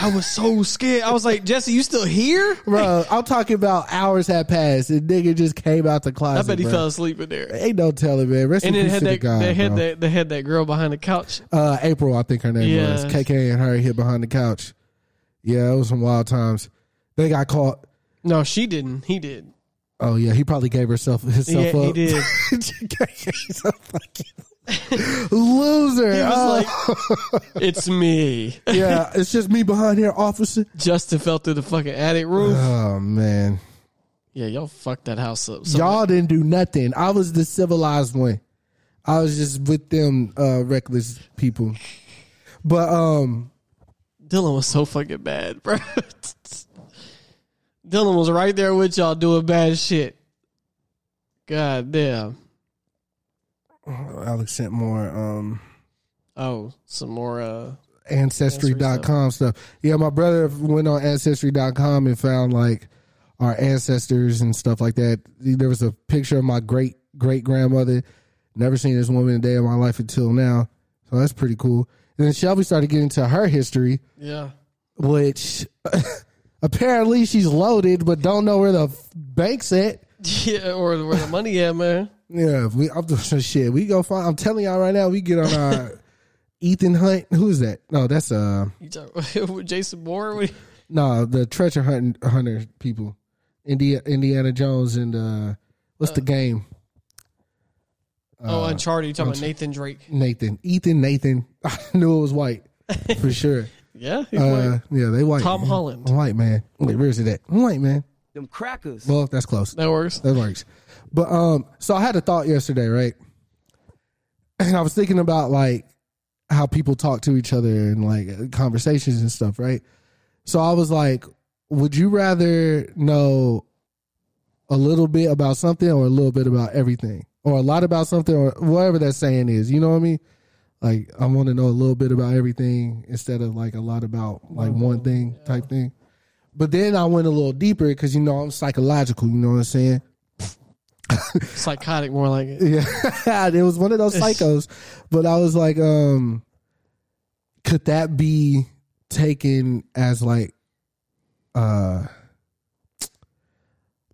"I was so scared." I was like, "Jesse, you still here?" Bro, I'm talking about hours had passed, and nigga just came out the closet. I bet he bro. fell asleep in there. Ain't no telling, man. Rest And then peace had that guy, they had bro. that they had that girl behind the couch. Uh, April, I think her name was. KK and her hit behind the couch. Yeah, it was some wild times. They got caught. No, she didn't. He did. Oh yeah, he probably gave herself himself Yeah, up. he did. He's a fucking loser. He was Oh, like, "It's me." yeah, (laughs) it's just me behind here, officer. Justin fell through the fucking attic roof. Oh man, Yeah, y'all fucked that house up. So y'all didn't do nothing. I was the civilized one. I was just with them uh, reckless people. But um, Dylan was so fucking bad, (laughs) bro. Dylan was right there with y'all doing bad shit. God damn. Alex sent more um Oh, some more uh ancestry.com stuff. Yeah, my brother went on ancestry.com and found like our ancestors and stuff like that. There was a picture of my great great grandmother. Never seen this woman a day of my life until now. So that's pretty cool. And then Shelby started getting to her history, Yeah. which (laughs) apparently she's loaded, but don't know where the bank's at. (laughs) Yeah, or where the money at, man. Yeah, we I'm doing shit. We go find. I'm telling y'all right now, we get on our (laughs) Ethan Hunt. Who is that? No, that's uh You talk (laughs) Jason Moore? What- no the treasure hunting hunter people. India Indiana Jones and uh what's the game? oh, Uh, Uncharted. You talking about Nathan Drake? Nathan. Ethan Nathan. I knew it was white for sure. Yeah, he's Uh, white. yeah, they white. Tom Holland. White man. Wait, where's it at? White man. Them crackers. Well, that's close. That works. That works. But um, so I had a thought yesterday, right? And I was thinking about like how people talk to each other and like conversations and stuff, right? So I was like, would you rather know a little bit about something or a little bit about everything? Or a lot about something or whatever that saying is, you know what I mean? Like I want to know a little bit about everything instead of like a lot about like one thing type thing. But then I went a little deeper because you know I'm psychological. You know what I'm saying? (laughs) Psychotic, more like it. Yeah, (laughs) it was one of those psychos. But I was like, um, could that be taken as like, uh,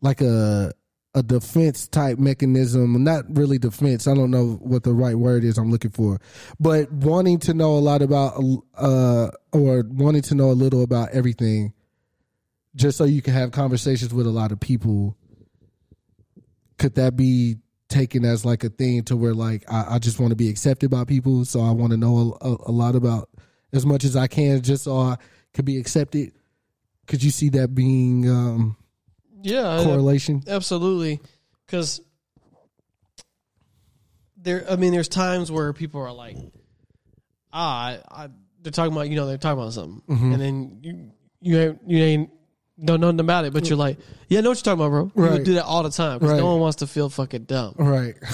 like a a defense type mechanism? Not really defense. I don't know what the right word is. I'm looking for, but wanting to know a lot about, uh, or wanting to know a little about everything, just so you can have conversations with a lot of people could that be taken as like a thing to where like I, I just want to be accepted by people, so I want to know a, a, a lot about as much as I can, just so I could be accepted. Could you see that being um, Yeah, correlation? absolutely. Because there, I mean, there's times where people are like, ah, I, they're talking about, you know, they're talking about something, Mm-hmm. and then you, you ain't, you ain't know nothing about it, but you're like, yeah, I know what you're talking about, bro. People Right. do that all the time because Right. no one wants to feel fucking dumb. Right. (laughs)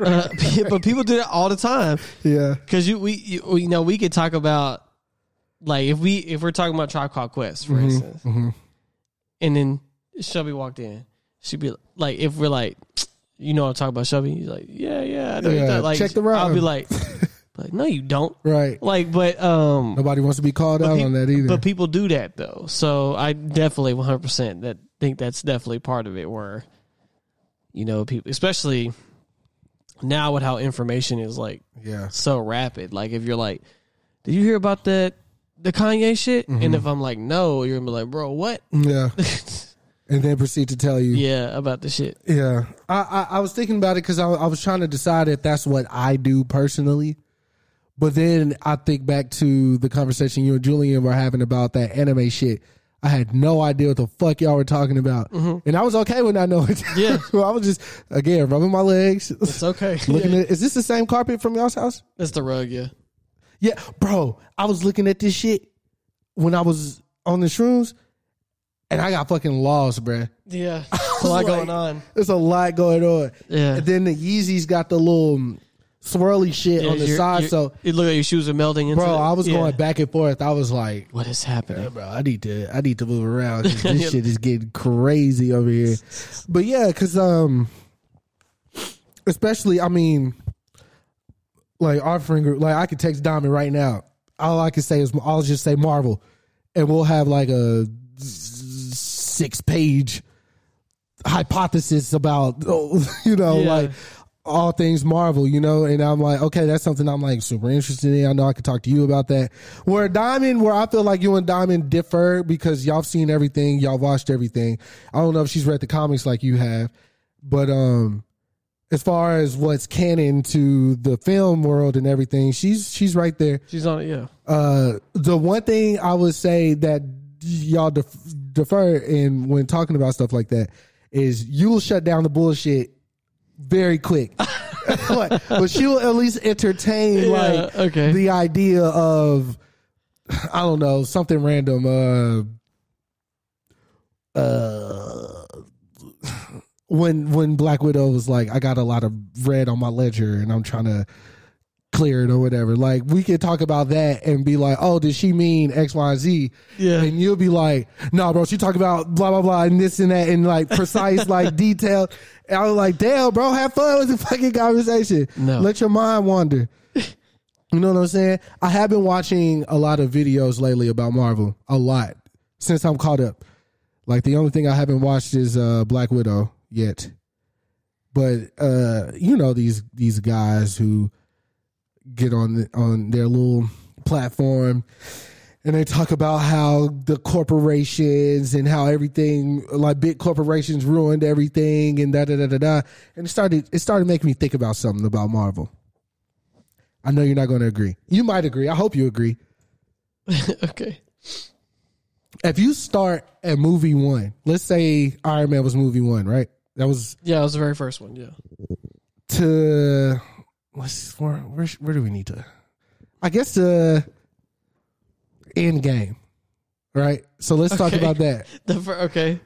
Uh, (laughs) but people do that all the time. yeah. Because you, we, you, we- you know, we could talk about like if we if we're talking about Tribe Called Quest, for Mm-hmm. instance, and then Shelby walked in, she'd be like, if we're like, you know, I'm talking about Shelby, he's like, yeah, yeah, I know. Yeah, like, check the route. I'll be like, (laughs) like, no, you don't. Right. Like, but um, Nobody wants to be called out on that either. But people do that though, so I definitely 100 percent that think that's definitely part of it. Where you know people, especially now with how information is like yeah. so rapid. Like if you're like, did you hear about that the Kanye shit? Mm-hmm. And if I'm like, no, you're gonna be like, bro, what? Yeah. (laughs) and then proceed to tell you. yeah, about the shit. Yeah, I I, I was thinking about it because I, I was trying to decide if that's what I do personally. But then I think back to the conversation you and Julian were having about that anime shit. I had no idea what the fuck y'all were talking about, mm-hmm. and I was okay with not knowing. Yeah. (laughs) I was just again rubbing my legs. It's okay. (laughs) looking Yeah. at is this the same carpet from y'all's house? That's the rug. Yeah. Yeah, bro. I was looking at this shit when I was on the shrooms, and I got fucking lost, bruh. Yeah. (laughs) a lot like, going on. There's a lot going on. Yeah. And then the Yeezys got the little um, swirly shit Yeah, on the you're- side. you're- So, it looked like your shoes are melting into bro, the- I was yeah. going back and forth. I was like, What is happening? bro, I need to, I need to move around. (laughs) This shit is getting crazy over here. But yeah, because um, especially, I mean, like our friend group, like I could text Diamond right now. All I can say is I'll just say Marvel, and we'll have like a six page hypothesis about (laughs) you know Yeah. like all things Marvel, you know, and I'm like, okay, that's something I'm like super interested in. I know I could talk to you about that. Where Diamond, where I feel like you and Diamond differ because y'all seen everything, y'all watched everything. I don't know if she's read the comics like you have, but um, as far as what's canon to the film world and everything, she's she's right there. She's on it. Yeah. Uh, the one thing I would say that y'all def- defer in when talking about stuff like that is you'll shut down the bullshit very quick. Like, (laughs) but she'll at least entertain Yeah, like okay. the idea of I don't know something random. Uh, uh, when when Black Widow was like, I got a lot of red on my ledger and I'm trying to cleared or whatever. Like we could talk about that and be like, oh, did she mean X, Y, and Z? Yeah. And you'll be like, no, bro, she talk about blah blah blah and this and that and like precise (laughs) like detail. And I was like, damn, bro, have fun with the fucking conversation. No. Let your mind wander. You know what I'm saying? I have been watching a lot of videos lately about Marvel, a lot since I'm caught up. Like the only thing I haven't watched is uh, Black Widow yet. But uh, you know these these guys who get on the, on their little platform and they talk about how the corporations and how everything like big corporations ruined everything and da da da da da and it started it started making me think about something about Marvel. I know you're not going to agree. You might agree. I hope you agree. (laughs) okay. If you start at movie one, let's say Iron Man was movie one, right? That was Yeah, it was the very first one. Yeah. to let's where where where do we need to? I guess the end game, right? So let's talk about that. (laughs) The okay.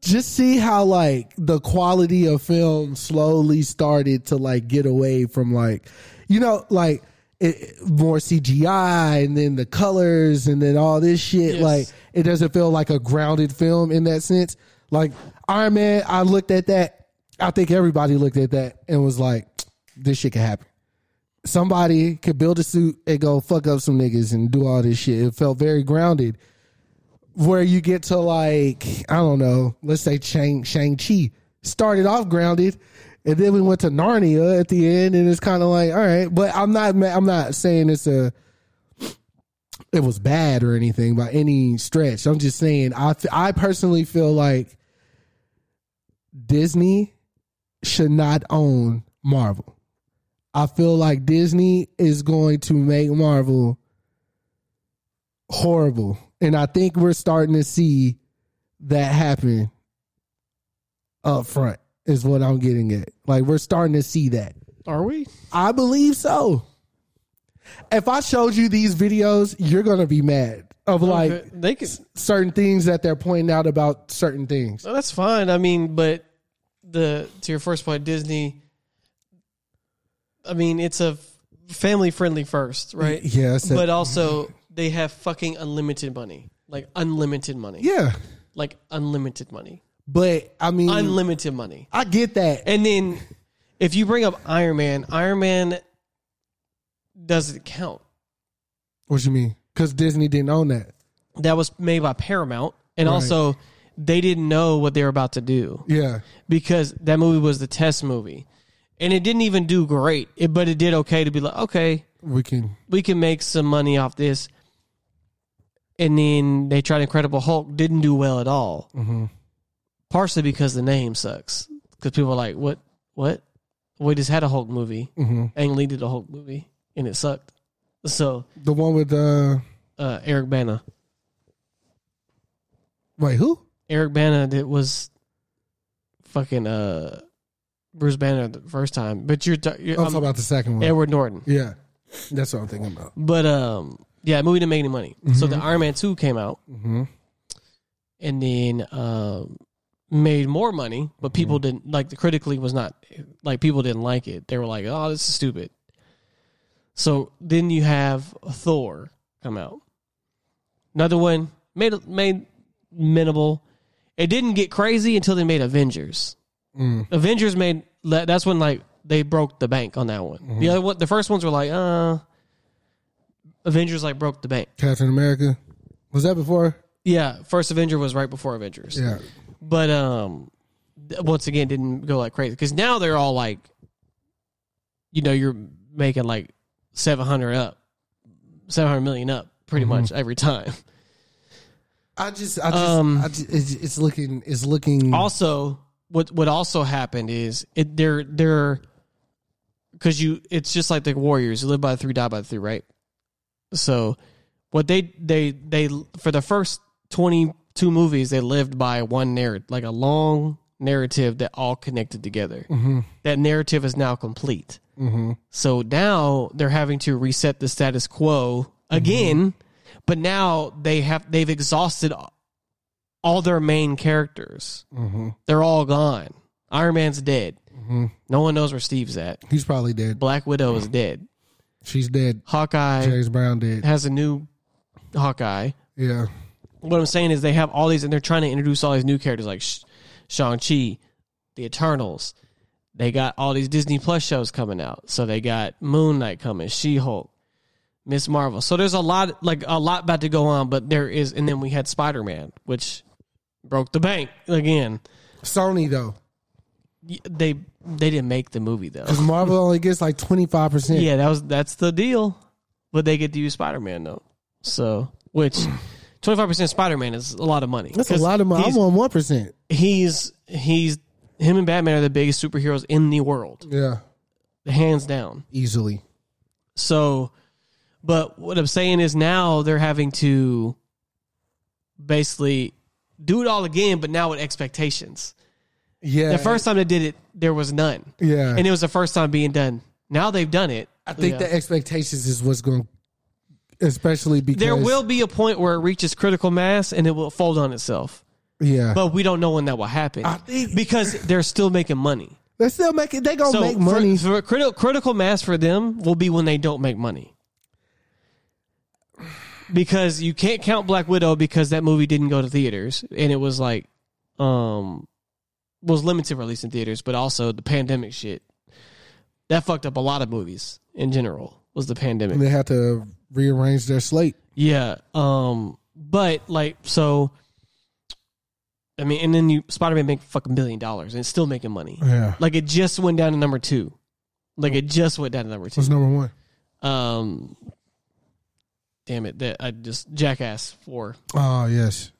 Just see how like the quality of film slowly started to like get away from like, you know, like it, more CGI and then the colors and then all this shit. Yes. Like it doesn't feel like a grounded film in that sense. Like Iron Man, I looked at that. I think everybody looked at that and was like, this shit can happen. Somebody could build a suit and go fuck up some niggas and do all this shit. It felt very grounded. Where you get to like, I don't know, let's say Shang Shang Chi started off grounded, and then we went to Narnia at the end, and it's kind of like, all right. But I'm not, I'm not saying it's a, it was bad or anything by any stretch. I'm just saying, I, I personally feel like Disney should not own Marvel. I feel like Disney is going to make Marvel horrible. And I think we're starting to see that happen up front, is what I'm getting at. Like, we're starting to see that. Are we? I believe so. If I showed you these videos, you're going to be mad of like Okay, they can. certain things that they're pointing out about certain things. No, that's fine. I mean, but the to your first point, Disney. I mean, it's a family friendly first, right? A- but also they have fucking unlimited money, like unlimited money, Yeah. like unlimited money, But I mean, unlimited money. I get that. And then if you bring up Iron Man, Iron Man doesn't count. What you mean? Because Disney didn't own that. That was made by Paramount, and Right. also they didn't know what they were about to do. Yeah. because that movie was the test movie, and it didn't even do great. It, but it did okay to be like, okay, We can. we can make some money off this. And then they tried Incredible Hulk, didn't do well at all. Mm-hmm. Partially because the name sucks. Because people are like, what? What? We just had a Hulk movie. Mm-hmm. Ang Lee did a Hulk movie, and it sucked. So The one with uh, uh, Eric Bana, wait, who? Eric Bana that was fucking uh, Bruce Banner the first time. But you're, ta- you're I'm I'm- talking about the second one. Edward Norton. Yeah, that's what I'm thinking about. But um, yeah, the movie didn't make any money. So the Iron Man two came out, Mm-hmm. and then um, made more money, but people didn't like the critically was not like people didn't like it. They were like, "Oh, this is stupid." So then you have Thor come out. Another one made made minimal. It didn't get crazy until they made Avengers. Mm. Avengers made that's when like they broke the bank on that one. The other one, the first ones were like, uh, Avengers like broke the bank. Captain America. Was that before? Yeah, first Avenger was right before Avengers. Yeah. But um, once again, didn't go like crazy because now they're all like, you know, you're making like seven hundred up, seven hundred million up, pretty much every time. I just, I just, Um, I just it's, it's looking, it's looking. also, what what also happened is it they're they're because you it's just like the Warriors, you live by the three, die by the three, right? So what they they they for the first twenty two movies they lived by one narrative, like a long narrative that all connected together. Mm-hmm. That narrative is now complete. Mm-hmm. So now they're having to reset the status quo mm-hmm. again, but now they have they've exhausted all their main characters. Mm-hmm. They're all gone. Iron Man's dead. Mm-hmm. No one knows where Steve's at. He's probably dead. Black Widow is mm-hmm. dead. She's dead. Hawkeye James Brown dead. has a new Hawkeye. Yeah. What I'm saying is they have all these, and they're trying to introduce all these new characters like Sh- Shang Chi, the Eternals. They got all these Disney Plus shows coming out. So they got Moon Knight coming, She Hulk, Miss Marvel. So there's a lot, like a lot about to go on. But there is, and then we had Spider Man, which broke the bank again. Sony though, They they didn't make the movie though. because Marvel only gets like twenty five percent. Yeah, that was that's the deal. But they get to use Spider Man though. So which twenty five percent Spider Man is a lot of money. That's a lot of money. I'm on one percent. he's he's him and Batman are the biggest superheroes in the world, Yeah, hands down. easily. So, but what I'm saying is now they're having to basically do it all again, but now with expectations. Yeah. The first time they did it, there was none, yeah, and it was the first time being done. Now they've done it. I think the expectations is what's going, especially because there will be a point where it reaches critical mass and it will fold on itself. Yeah, But we don't know when that will happen I think- because they're still making money. They're still making, it. They gonna so make money. For, for critical critical mass for them will be when they don't make money. Because you can't count Black Widow because that movie didn't go to theaters and it was like um was limited release in theaters, but also the pandemic shit. That fucked up a lot of movies in general. Was the pandemic. and they had to rearrange their slate. Yeah. Um. But like, so. I mean, and then you Spider Man make fucking billion dollars and it's still making money. Yeah, Like it just went down to number two. Like it just went down to number two. what's number one? Um. Damn it! That I just Jackass four. Oh yes,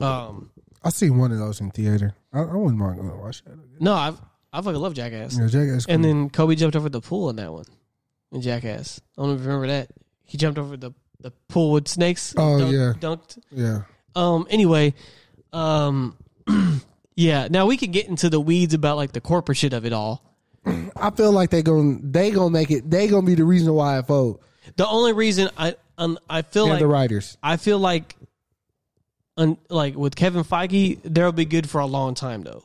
Um. I seen one of those in theater. I, I wouldn't mind going to watch that. No, I've I fucking love Jackass. Yeah, Jackass. And then Kobe jumped over the pool in that one. In Jackass. I don't you remember that. He jumped over the the pool with snakes. Oh, Dunked- yeah. Dunked. yeah, Um. Anyway, um. (clears throat) yeah. Now we can get into the weeds about like the corporate shit of it all. (clears throat) I feel like they gonna they gonna make it. They gonna be the reason why I vote. The only reason I um, I feel They're like the writers. I feel like, un, like with Kevin Feige, they'll be good for a long time though.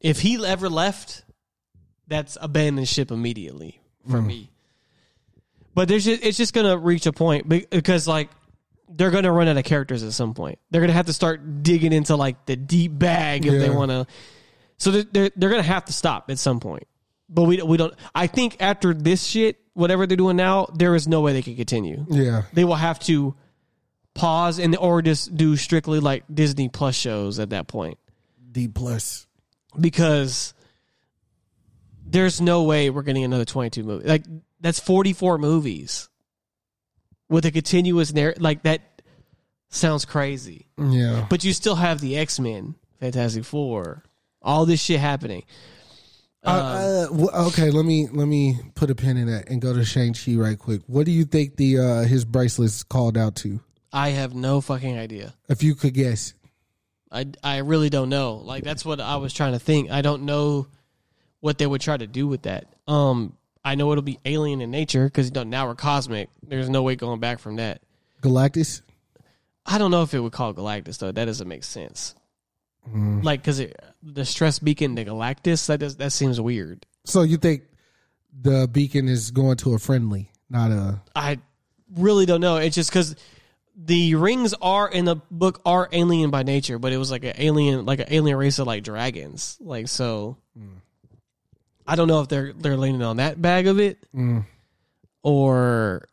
If he ever left, that's abandoned ship immediately for me. But there's just, it's just gonna reach a point because like they're gonna run out of characters at some point. They're gonna have to start digging into like the deep bag if they want to. So they're, they're they're gonna have to stop at some point. But we we don't. I think after this shit, whatever they're doing now, there is no way they can continue. Yeah, they will have to pause and or just do strictly like Disney Plus shows at that point. D plus. because there's no way we're getting another 22 movie. Like that's 44 movies with a continuous narrative like that sounds crazy. Yeah, but you still have the X-Men Fantastic 4 all this shit happening Uh, uh, okay, let me let me put a pin in that and go to Shang Chi right quick. What do you think the uh, his bracelets called out to? I have no fucking idea If you could guess, I, I really don't know. Like that's what I was trying to think. I don't know what they would try to do with that. Um, I know it'll be alien in nature because you know, now we're cosmic. There's no way going back from that. Galactus. I don't know if it would call Galactus though. That doesn't make sense. Mm. Like because the stress beacon, the Galactus, that does that seems weird. So you think the beacon is going to a friendly, not a I really don't know. It's just because the rings are in the book are alien by nature, but it was like an alien, like an alien race of like dragons. Like so, mm. I don't know if they're they're leaning on that bag of it, mm. or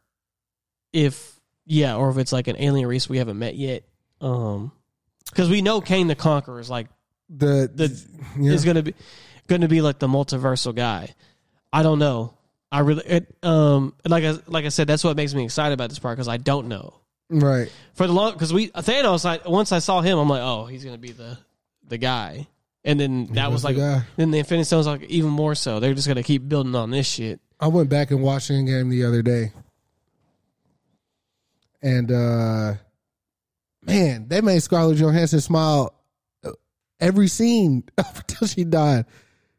if yeah, or if it's like an alien race we haven't met yet. Um, because we know Kang the Conqueror is like the the yeah. is gonna be gonna be like the multiversal guy. I don't know. I really it, um like I like I said that's what makes me excited about this part because I don't know right. for the long because we Thanos I once I saw him I'm like oh he's gonna be the the guy and then that was was the like guy. then the Infinity Stones like even more so they're just gonna keep building on this shit. I went back and watched Endgame the other day, and uh man, they made Scarlett Johansson smile every scene (laughs) up until she died.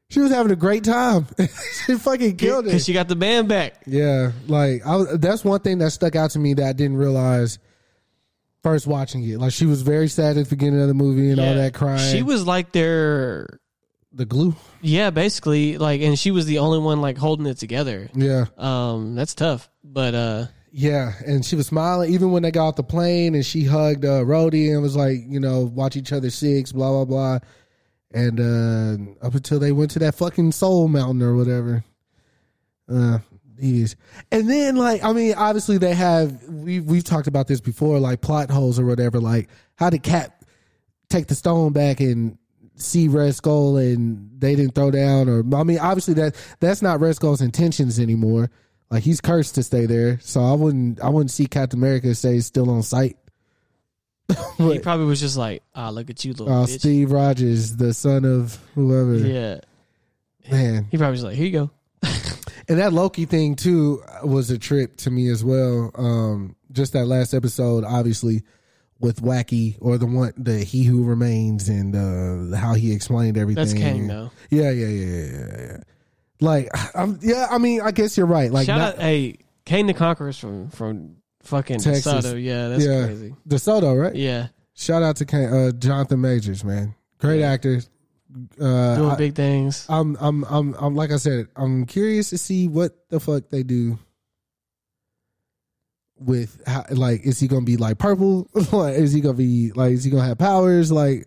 She was having a great time. (laughs) she fucking killed it. because she got the band back. yeah, like I, was- that's one thing that stuck out to me that I didn't realize first watching it. Like she was very sad at the beginning of the movie and all that crying. She was like their the glue. Yeah, basically, like, and she was the only one like holding it together. Yeah, Um, that's tough, but uh, yeah, and she was smiling even when they got off the plane, and she hugged uh, Rhodey and was like, you know, watch each other six, blah blah blah, and uh, up until they went to that fucking Soul Mountain or whatever. Uh, Jeez. And then like I mean, obviously they have we we've talked about this before, like plot holes or whatever. Like how did Cap take the stone back and see Red Skull and they didn't throw down or I mean obviously that that's not Red Skull's intentions anymore. Like he's cursed to stay there. So I wouldn't I wouldn't see Captain America he's still on site. (laughs) he probably was just like, "Ah, look at you, little Uh, bitch." Steve Rogers, the son of whoever. Yeah, Man. he probably was like, "Here you go." (laughs) And that Loki thing too was a trip to me as well. Um, just that last episode, obviously, with Wacky or the one the He Who Remains and uh, how he explained everything. That's Kang, though. Yeah, yeah, yeah, yeah, yeah. Like, I'm, yeah, I mean, I guess you're right. Like, Shout not, out, hey, Kang the Conqueror's from from fucking Texas. Soto. Yeah, that's yeah, crazy. DeSoto, right? Yeah, Shout out to Kang, uh, Jonathan Majors, man, great actor. Uh, doing I- big things. I'm, I'm, I'm, I'm, like I said, I'm curious to see what the fuck they do with how, like, is he gonna be like purple? (laughs) like, is he gonna be like, is he gonna have powers? Like,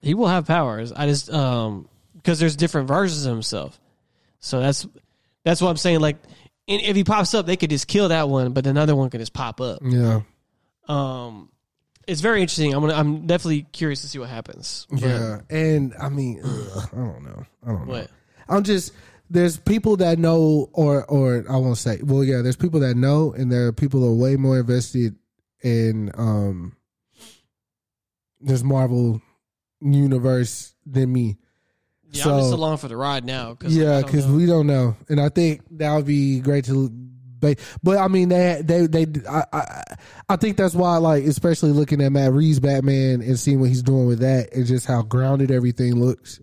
He will have powers. I just um because there's different versions of himself. So that's that's what I'm saying. Like, if he pops up, they could just kill that one, but another one could just pop up. yeah, Um, it's very interesting. I'm gonna, I'm definitely curious to see what happens. But yeah. And I mean, ugh, I don't know. I don't know. What? I'm just there's people that know or or I won't say well yeah there's people that know and there are people who are way more invested in um There's Marvel universe than me. Yeah, so I'm just along for the ride now. Cause yeah, because we don't know, and I think that would be great to. But, but I mean, they they they I, I I think that's why like especially looking at Matt Reeves Batman and seeing what he's doing with that and just how grounded everything looks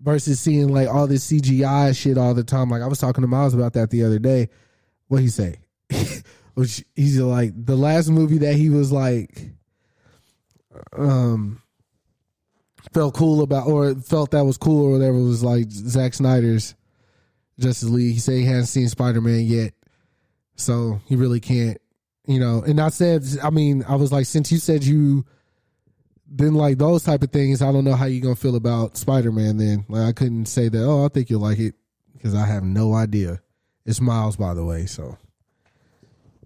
versus seeing like all this CGI shit all the time. Like I was talking to Miles about that the other day. What he say? (laughs) Which he's like the last movie that he was like, um, felt cool about or felt that was cool or whatever was like Zack Snyder's Justice League. He said he hasn't seen Spider Man yet, so he really can't. You know, and I said, I mean, I was like, since you said you didn't like those type of things, I don't know how you gonna feel about Spider Man. Then, like, I couldn't say that. Oh, I think you'll like it because I have no idea. It's Miles, by the way. So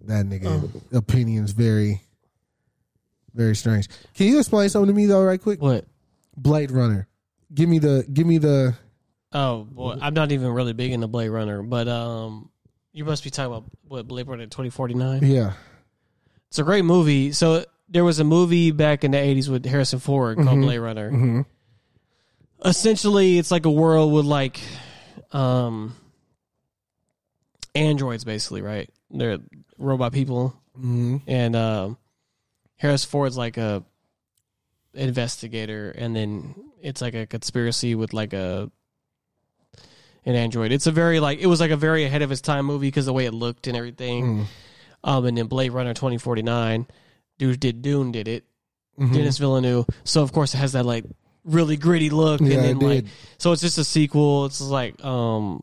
that nigga oh. opinion's very, very strange. Can you explain something to me though, right quick? what? Blade Runner. Give me the. Give me the. Oh boy, I'm not even really big into Blade Runner, but um, you must be talking about what Blade Runner 2049. Yeah. It's a great movie. So there was a movie back in the 80s with Harrison Ford called Blade Runner. Essentially, it's like a world with like um androids basically, right? They're robot people. Mm-hmm. And um Harrison Ford's like a investigator and then it's like a conspiracy with like a an android. It's a very like it was like a very ahead of its time movie because the way it looked and everything. Um, and then Blade Runner twenty forty nine, dude did Dune did it, Denis Villeneuve. So of course it has that like really gritty look, Yeah, and then like so it's just a sequel. It's like um,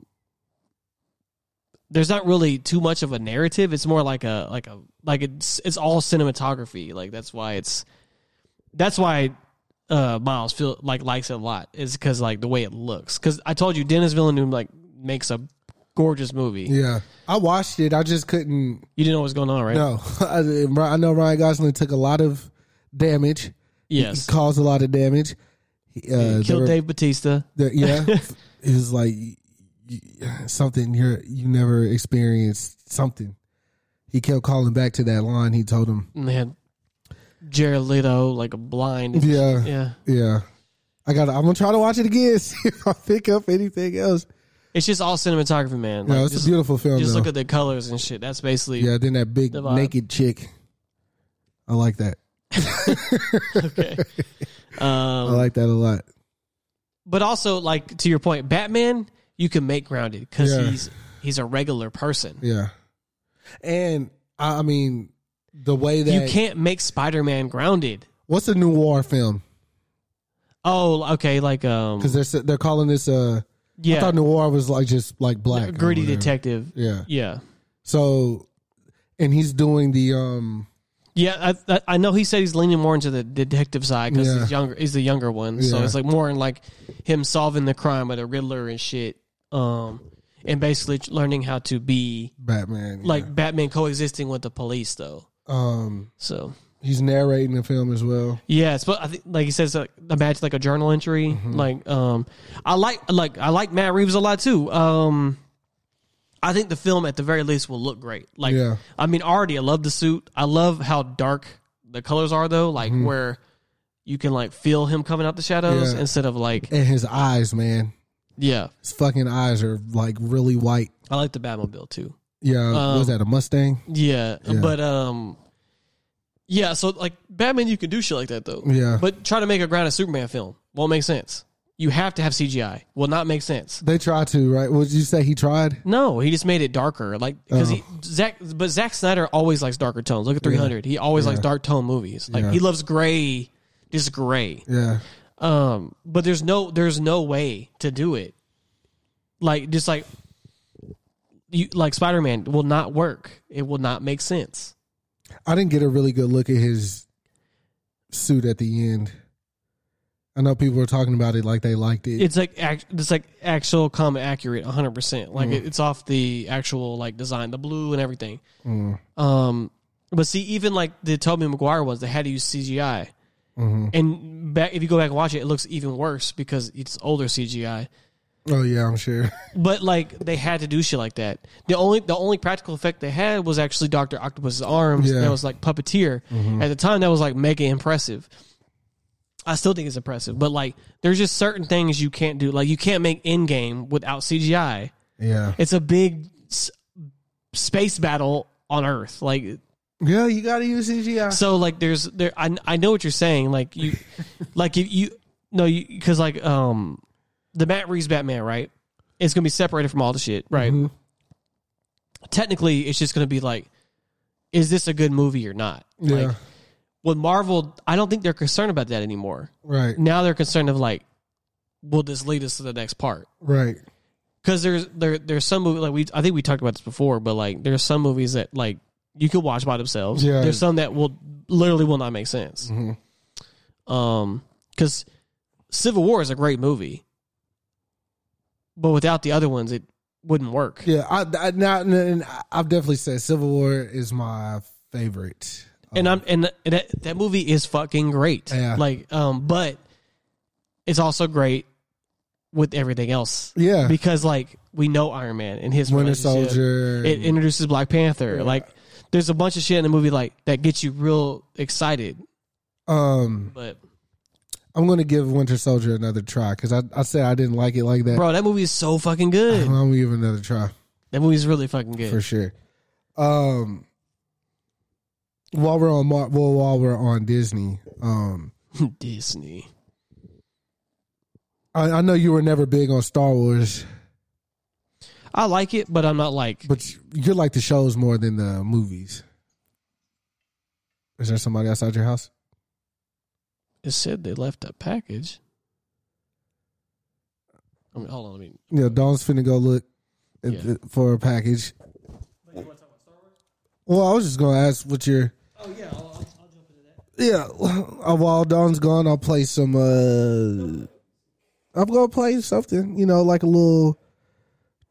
there's not really too much of a narrative. It's more like a like a like it's it's all cinematography. Like that's why it's that's why uh Miles feel like likes it a lot is because like the way it looks. Because I told you Denis Villeneuve like makes a gorgeous movie. Yeah, I watched it. I just couldn't. You didn't know what was going on, right? No, (laughs) I, I know Ryan Gosling took a lot of damage. Yes. he caused a lot of damage. Uh, Killed were- Dave Batista. yeah, (laughs) it was like something you're you never experienced. Something. He kept calling back to that line. He told him, And they had Jared Leto like a blind. Yeah. Yeah. "Yeah, I got. I'm gonna try to watch it again. (laughs) See if I pick up anything else." It's just all cinematography, man. No, it's just, a beautiful film. Just though. look at the colors and shit. That's basically yeah. Then that big the naked chick. I like that. (laughs) okay. (laughs) I Um, like that a lot. but also, like to your point, Batman, you can make grounded because Yeah. he's he's a regular person. Yeah, and I I mean the way that You can't make Spider Man grounded. What's a noir film? Oh, okay, like um, Because they're they're calling this uh I yeah, thought noir was like just like black, gritty detective. Yeah. Yeah, So, and he's doing the um yeah. I, I, I know he said he's leaning more into the detective side because Yeah. he's younger. He's the younger one, so Yeah. it's like more in like him solving the crime with a Riddler and shit. Um, and basically learning how to be Batman. yeah. like Batman coexisting with the police, though. Um So he's narrating the film as well. Yeah, it's but I think like he says like imagine like a journal entry. Mm-hmm. Like um I like like I like Matt Reeves a lot too. Um I think the film at the very least will look great. Like Yeah. I mean already I love the suit. I love how dark the colors are though, like where you can like feel him coming out the shadows Mm-hmm. Yeah. instead of like And his eyes, man. yeah. His fucking eyes are like really white. I like the Batmobile too. Yeah, Um, was that a Mustang? Yeah, Yeah. but um yeah, so like Batman you can do shit like that though. Yeah. But try to make a grounded Superman film won't make sense. You have to have CGI. Will not make sense. They try to, right? Would you say he tried? No, he just made it darker. Like because Oh. he Zack, but Zack Snyder always likes darker tones. Look at 300. He always likes dark tone movies. Like Yeah. he loves gray, just gray. Yeah. Um, but there's no there's no way to do it. Like just like you like Spider Man will not work. It will not make sense. I didn't get a really good look at his suit at the end. I know people were talking about it like they liked it. It's like it's like actual comic accurate, 100. percent Like it, it's off the actual like design, the blue and everything. Mm. Um, but see, even like the Tobey Maguire ones, they had to use CGI. Mm-hmm. And back if you go back and watch it, it looks even worse because it's older CGI. Oh yeah, I'm sure. (laughs) But like they had to do shit like that. The only the only practical effect they had was actually Doctor Octopus's arms. Yeah. That was like puppeteer. At the time, that was like mega impressive. I still think it's impressive, but like there's just certain things you can't do. Like you can't make Endgame without CGI. Yeah. It's a big s- space battle on Earth. Like Yeah, you got to use CGI. so, like there's there. I I know what you're saying. Like you, (laughs) like if you no you because like um the Matt Reeves Batman right. It's gonna be separated from all the shit, right? Mm-hmm. Technically, it's just gonna be like, is this a good movie or not? Yeah. Like, with Marvel, I don't think they're concerned about that anymore. right. Now they're concerned of like, will this lead us to the next part? Right. because there's there there's some movie like we I think we talked about this before, but like there's some movies that like you could watch by themselves. Yeah. There's some that will literally will not make sense. Um, because Civil War is a great movie, but without the other ones, it wouldn't work. Yeah, I, I now and I've definitely said Civil War is my favorite. And I'm and that that movie is fucking great. Yeah. Like um, but it's also great with everything else. Yeah. Because like we know Iron Man and his Winter. Soldier. It introduces Black Panther. Like there's a bunch of shit in the movie like that gets you real excited. um, But I'm gonna give Winter Soldier another try because I I said I didn't like it like that. bro, that movie is so fucking good. I'm gonna give it another try That movie's really fucking good. for sure. Um, while we're on Mar- well, while we're on Disney, um, (laughs) Disney. I, I know you were never big on Star Wars, I like it, but I'm not like but you like the shows more than the movies. Is there somebody outside your house? It said they left a package. I mean, hold on, let me Yeah, Dawn's finna go look at Yeah. the- for a package. Well, I was just gonna ask what your Oh yeah, I'll, I'll jump into that. yeah, while Dawn's gone, I'll play some. uh I'm gonna play something, you know, like a little.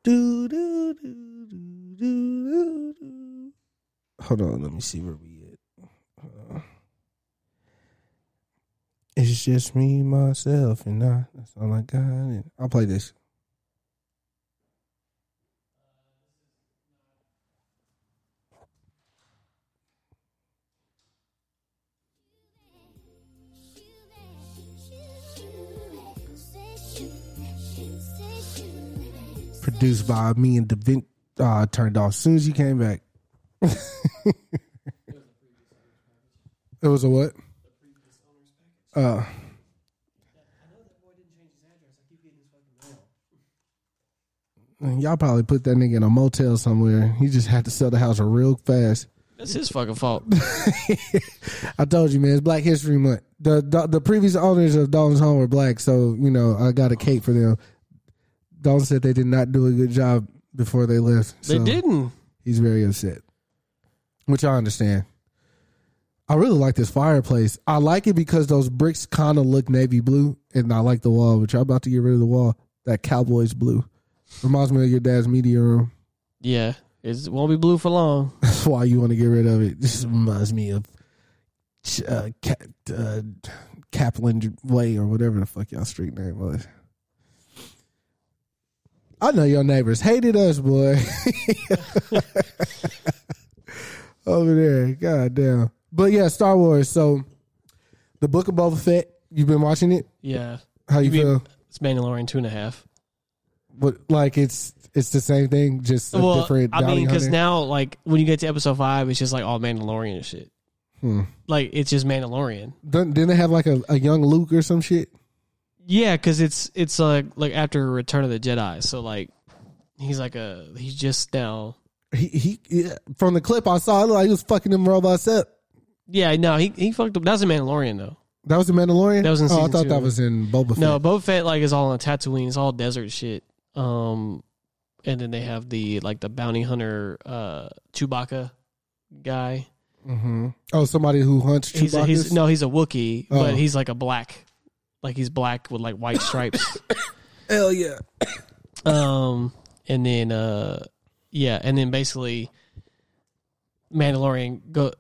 Do do do do do do. Hold on, let me see where we at. Uh, it's just me, myself, and I. That's all I got. And I'll play this. Produced by me and Devin. Uh, turned off as soon as you came back. (laughs) it was a what? Uh, y'all probably put that nigga in a motel somewhere. He just had to sell the house real fast. That's his fucking fault. (laughs) I told you, man, it's Black History Month. The, the the previous owners of Dalton's home were black, so you know I got a cake for them. Dalton said they did not do a good job before they left. They didn't. He's very upset, which I understand. I really like this fireplace. I like it because those bricks kind of look navy blue, and I like the wall, which I'm about to get rid of the wall. That Cowboys blue reminds me of your dad's media room. Yeah, it won't be blue for long. (laughs) That's why you want to get rid of it. This reminds me of uh, Cap, uh, Kaplan Way or whatever the fuck y'all street name was. I know your neighbors hated us, boy. (laughs) (laughs) Over there, god damn. But yeah, Star Wars. So, the Book of Boba Fett. You've been watching it. Yeah, How you feel? it's Mandalorian two and a half. But like, it's it's the same thing, just a well, different. I mean, because now, like, when you get to episode five, it's just like all Mandalorian shit. Hmm. Like, it's just Mandalorian. Didn't didn't they have like a, a young Luke or some shit? Yeah, because it's it's like like after Return of the Jedi, so like he's like a he's just now. He he yeah, from the clip I saw, it like he was fucking them robots up. Yeah, no, he he fucked up. That was a Mandalorian though. That was the Mandalorian. That was in oh, I season thought two. that was in Boba Fett. No, Boba Fett like is all on Tatooine. It's all desert shit. Um, and then they have the like the bounty hunter uh Chewbacca guy. Mm-hmm. Oh, somebody who hunts He's a, he's no, he's a Wookiee, Oh. but he's like a black, like he's black with like white (coughs) stripes. Hell yeah. um, and then uh, yeah, and then basically Mandalorian go.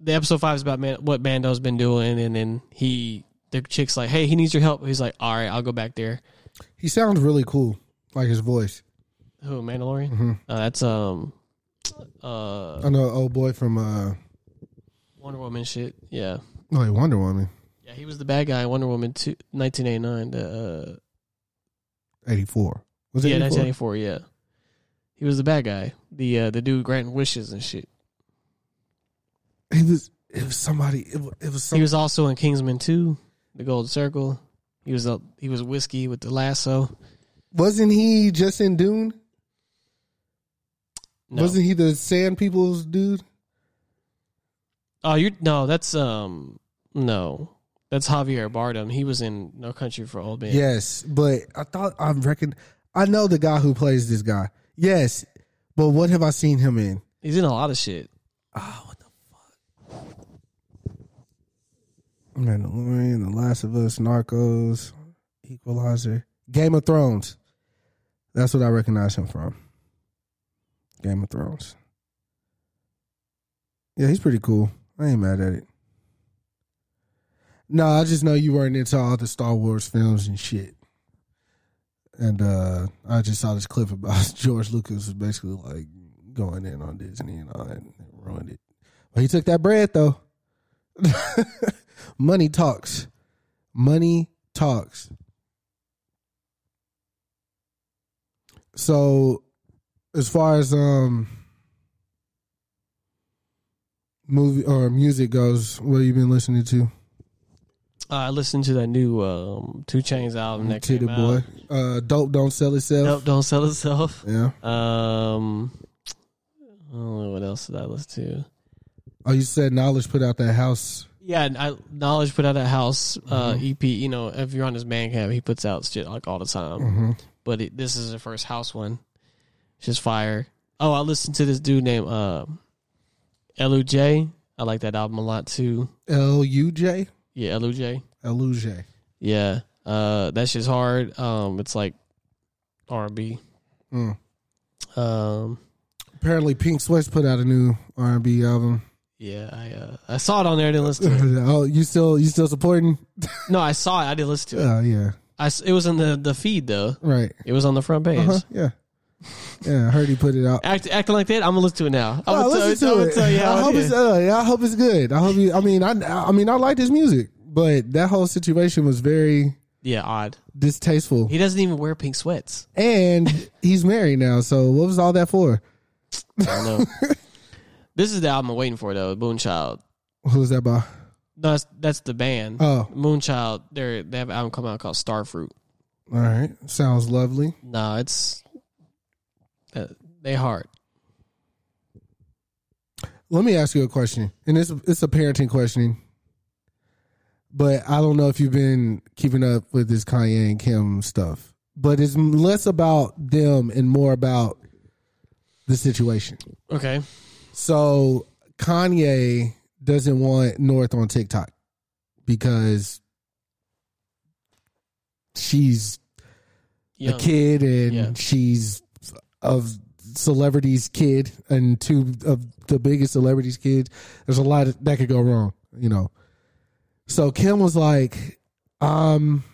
The episode five is about Man, what Mando's been doing, and then he the chick's like, "Hey, he needs your help." He's like, "All right, I'll go back there." He sounds really cool, like his voice. Who Mandalorian? Mm-hmm. Uh, that's um, uh, I know old boy from uh, Wonder Woman shit. Yeah, oh, hey, Wonder Woman, yeah, he was the bad guy in Wonder Woman two, 1989. The uh, eighty four. Was it yeah, 84? 1984. Yeah, he was the bad guy. The uh, the dude granting wishes and shit. He was. It was somebody. It was, it was He was also in Kingsman 2, The Golden Circle. He was a he was whiskey with the lasso. Wasn't he just in Dune? No. Wasn't he the Sand People's dude? Oh, you no, that's um no. That's Javier Bardem. He was in No Country for Old Men. Yes, but I thought I reckon I know the guy who plays this guy. Yes, but what have I seen him in? He's in a lot of shit. Oh, what the fuck? Mandalorian, The Last of Us, Narcos, Equalizer, Game of Thrones. That's what I recognize him from. Game of Thrones. Yeah, he's pretty cool. I ain't mad at it. No, I just know you weren't into all the Star Wars films and shit. And uh I just saw this clip about (laughs) George Lucas was basically like going in on Disney and all that and ruined it. But he took that bread though. (laughs) Money talks. Money talks. So as far as um movie or music goes, what have you been listening to? Uh, I listened to that new um, 2 Chainz album that Titty came boy. out. Uh Dope Don't Sell Itself. Dope don't sell itself. Yeah. Um, I don't know what else did I listen to. Oh, you said Knxwledge put out that house. Yeah, and I, Knxwledge put out a house uh, Mm-hmm. EP. You know, if you're on his man cave, he puts out shit like all the time. Mm-hmm. But it, this is the first house one. It's just fire. Oh, I listened to this dude named uh, I like that album a lot too. L U J Yeah, LUJ. L U J. Yeah, uh, that shit's hard. Um, it's like R and B. Mm. Um, Apparently, Pink Sweats put out a new R and B album. Yeah, I uh, I saw it on there. I didn't listen to it. (laughs) oh, you still you still supporting? (laughs) No, I saw it. I didn't listen to it. Oh yeah, I s it was in the the feed though. right. It was on the front page. Uh-huh, yeah, yeah. I heard he put it out. Act, acting like that, I'm gonna listen to it now. I'm Oh, gonna, listen to I'm gonna it. tell you how I hope it's is. uh, yeah, I hope it's good. I hope you. I mean, I I mean, I like his music, but that whole situation was very Yeah, odd. distasteful. He doesn't even wear pink sweats. And he's married now, so what was all that for? I don't know. (laughs) this is the album I'm waiting for though. Moonchild. Who's that by? No, that's, that's the band. Oh. Moonchild. They they have an album coming out called Starfruit. All right, sounds lovely. No, it's uh, they hard. Let me ask you a question, and it's it's a parenting question, but I don't know if you've been keeping up with this Kanye and Kim stuff. But it's less about them and more about the situation. Okay. So Kanye doesn't want North on TikTok because she's Young. a kid and Yeah. she's of celebrities kid and two of the biggest celebrities kids there's a lot of, that could go wrong you know so kim was like um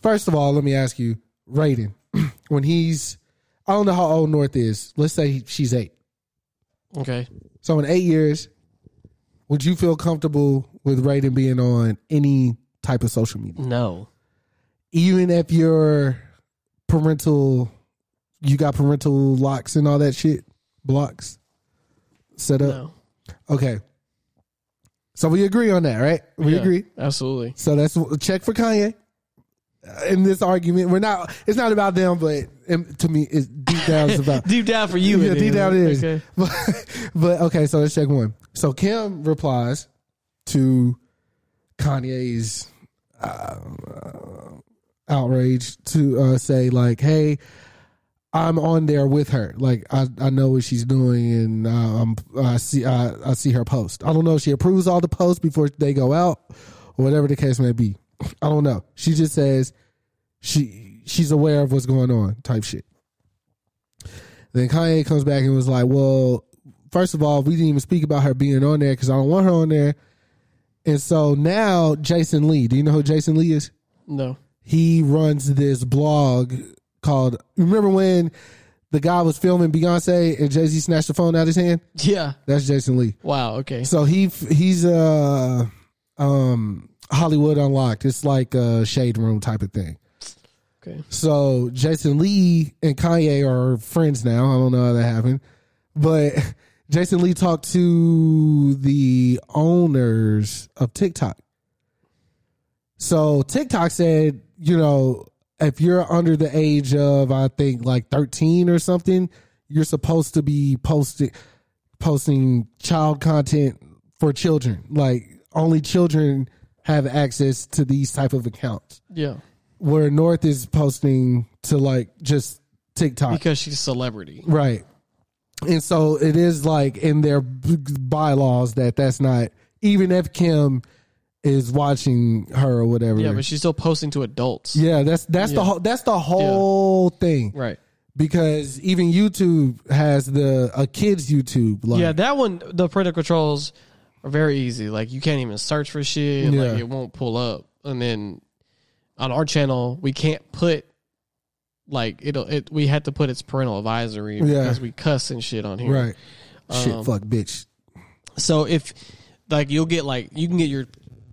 first of all let me ask you raiden (clears throat) when he's i don't know how old north is let's say she's eight Okay. so in eight years would you feel comfortable with raiden being on any type of social media No. even if your parental you got parental locks and all that shit blocks set up No. okay so we agree on that right we Yeah, agree Absolutely. so that's a check for kanye in this argument we're not it's not about them but um, to me it's deep down it's about Deep down for you. yeah, deep is. down it is. Okay. (laughs) But, but okay, so let's check one. So Kim replies to Kanye's uh, outrage to uh, say like, "Hey, I'm on there with her. Like, I, I know what she's doing, and uh, I'm, I see I, I see her post. I don't know if she approves all the posts before they go out, or whatever the case may be. I don't know. She just says she she's aware of what's going on, type shit. Then Kanye comes back and was like, "Well, first of all, we didn't even speak about her being on there because I don't want her on there." And so now Jason Lee, do you know who Jason Lee is? No. He runs this blog called. Remember when the guy was filming Beyonce and Jay Z snatched the phone out of his hand? Yeah. That's Jason Lee. Wow. Okay. So he he's uh um Hollywood Unlocked. It's like a shade room type of thing. Okay. So Jason Lee and Kanye are friends now. I don't know how that happened, but (laughs) Jason Lee talked to the owners of TikTok. So TikTok said, you know, if you're under the age of I think like 13 or something, you're supposed to be posting posting child content for children. Like only children have access to these type of accounts Yeah. Where North is posting to like just TikTok. Because she's a celebrity. right. And so it is like in their bylaws that that's not, even if Kim is watching her or whatever. Yeah, but she's still posting to adults. Yeah, that's that's the whole that's the whole thing. Right. Because even YouTube has the a kids YouTube. Like, yeah, that one the parental controls are very easy. Like you can't even search for shit. and, Like it won't pull up. And then on our channel, we can't put like it'll it we had to put its parental advisory Yeah. because we cuss and shit on here. right. Shit, Um, fuck, bitch. So if like you'll get like you can get your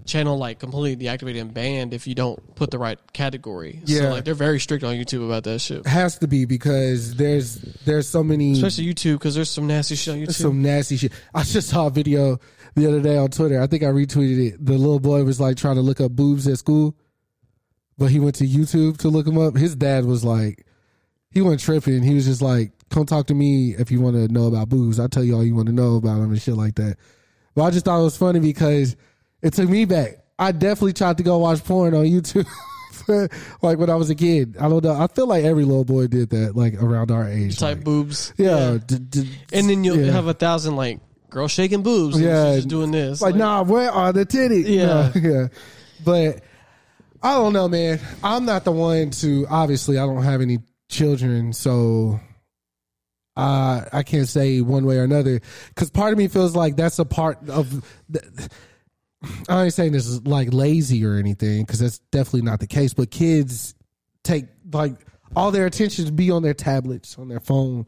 channel like completely deactivated and banned if you don't put the right category. Yeah. So like they're very strict on YouTube about that shit. Has to be because there's there's so many Especially YouTube because there's some nasty shit on YouTube. some nasty shit. I just saw a video the other day on Twitter. I think I retweeted it. The little boy was like trying to look up boobs at school, but he went to YouTube to look them up. His dad was like, he went tripping. He was just like, "Come talk to me if you want to know about boobs. I'll tell you all you want to know about them and shit like that." But I just thought it was funny because it took me back. I definitely tried to go watch porn on YouTube. (laughs) like when I was a kid, I don't know. I feel like every little boy did that, like around our age. type like, boobs. yeah, d- d- And then you'll yeah. have a thousand like girl shaking boobs. and Yeah. she's just doing this. like, nah, where are the titties? Yeah. No, (laughs) yeah. But I don't know, man. I'm not the one to. Obviously, I don't have any children, so uh, I can't say one way or another. Because part of me feels like that's a part of. The, I ain't saying this is like lazy or anything, because that's definitely not the case. But kids take like all their attention to be on their tablets, on their phone.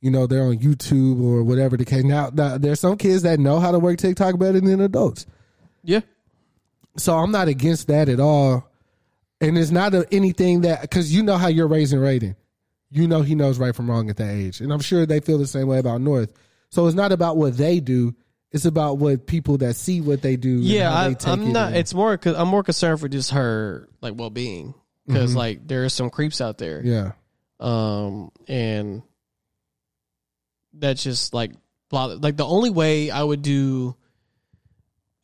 You know, they're on YouTube or whatever the case. Now, now there's some kids that know how to work TikTok better than adults. yeah, So I'm not against that at all. And it's not a, anything that because you know how you're raising Raiden. You know he knows right from wrong at that age, and I'm sure they feel the same way about North. So it's not about what they do; it's about what people that see what they do. and yeah. I, I'm it not. and- It's more. Cause I'm more concerned for just her like well being because like there are some creeps out there. yeah, um and that's just like like the only way i would do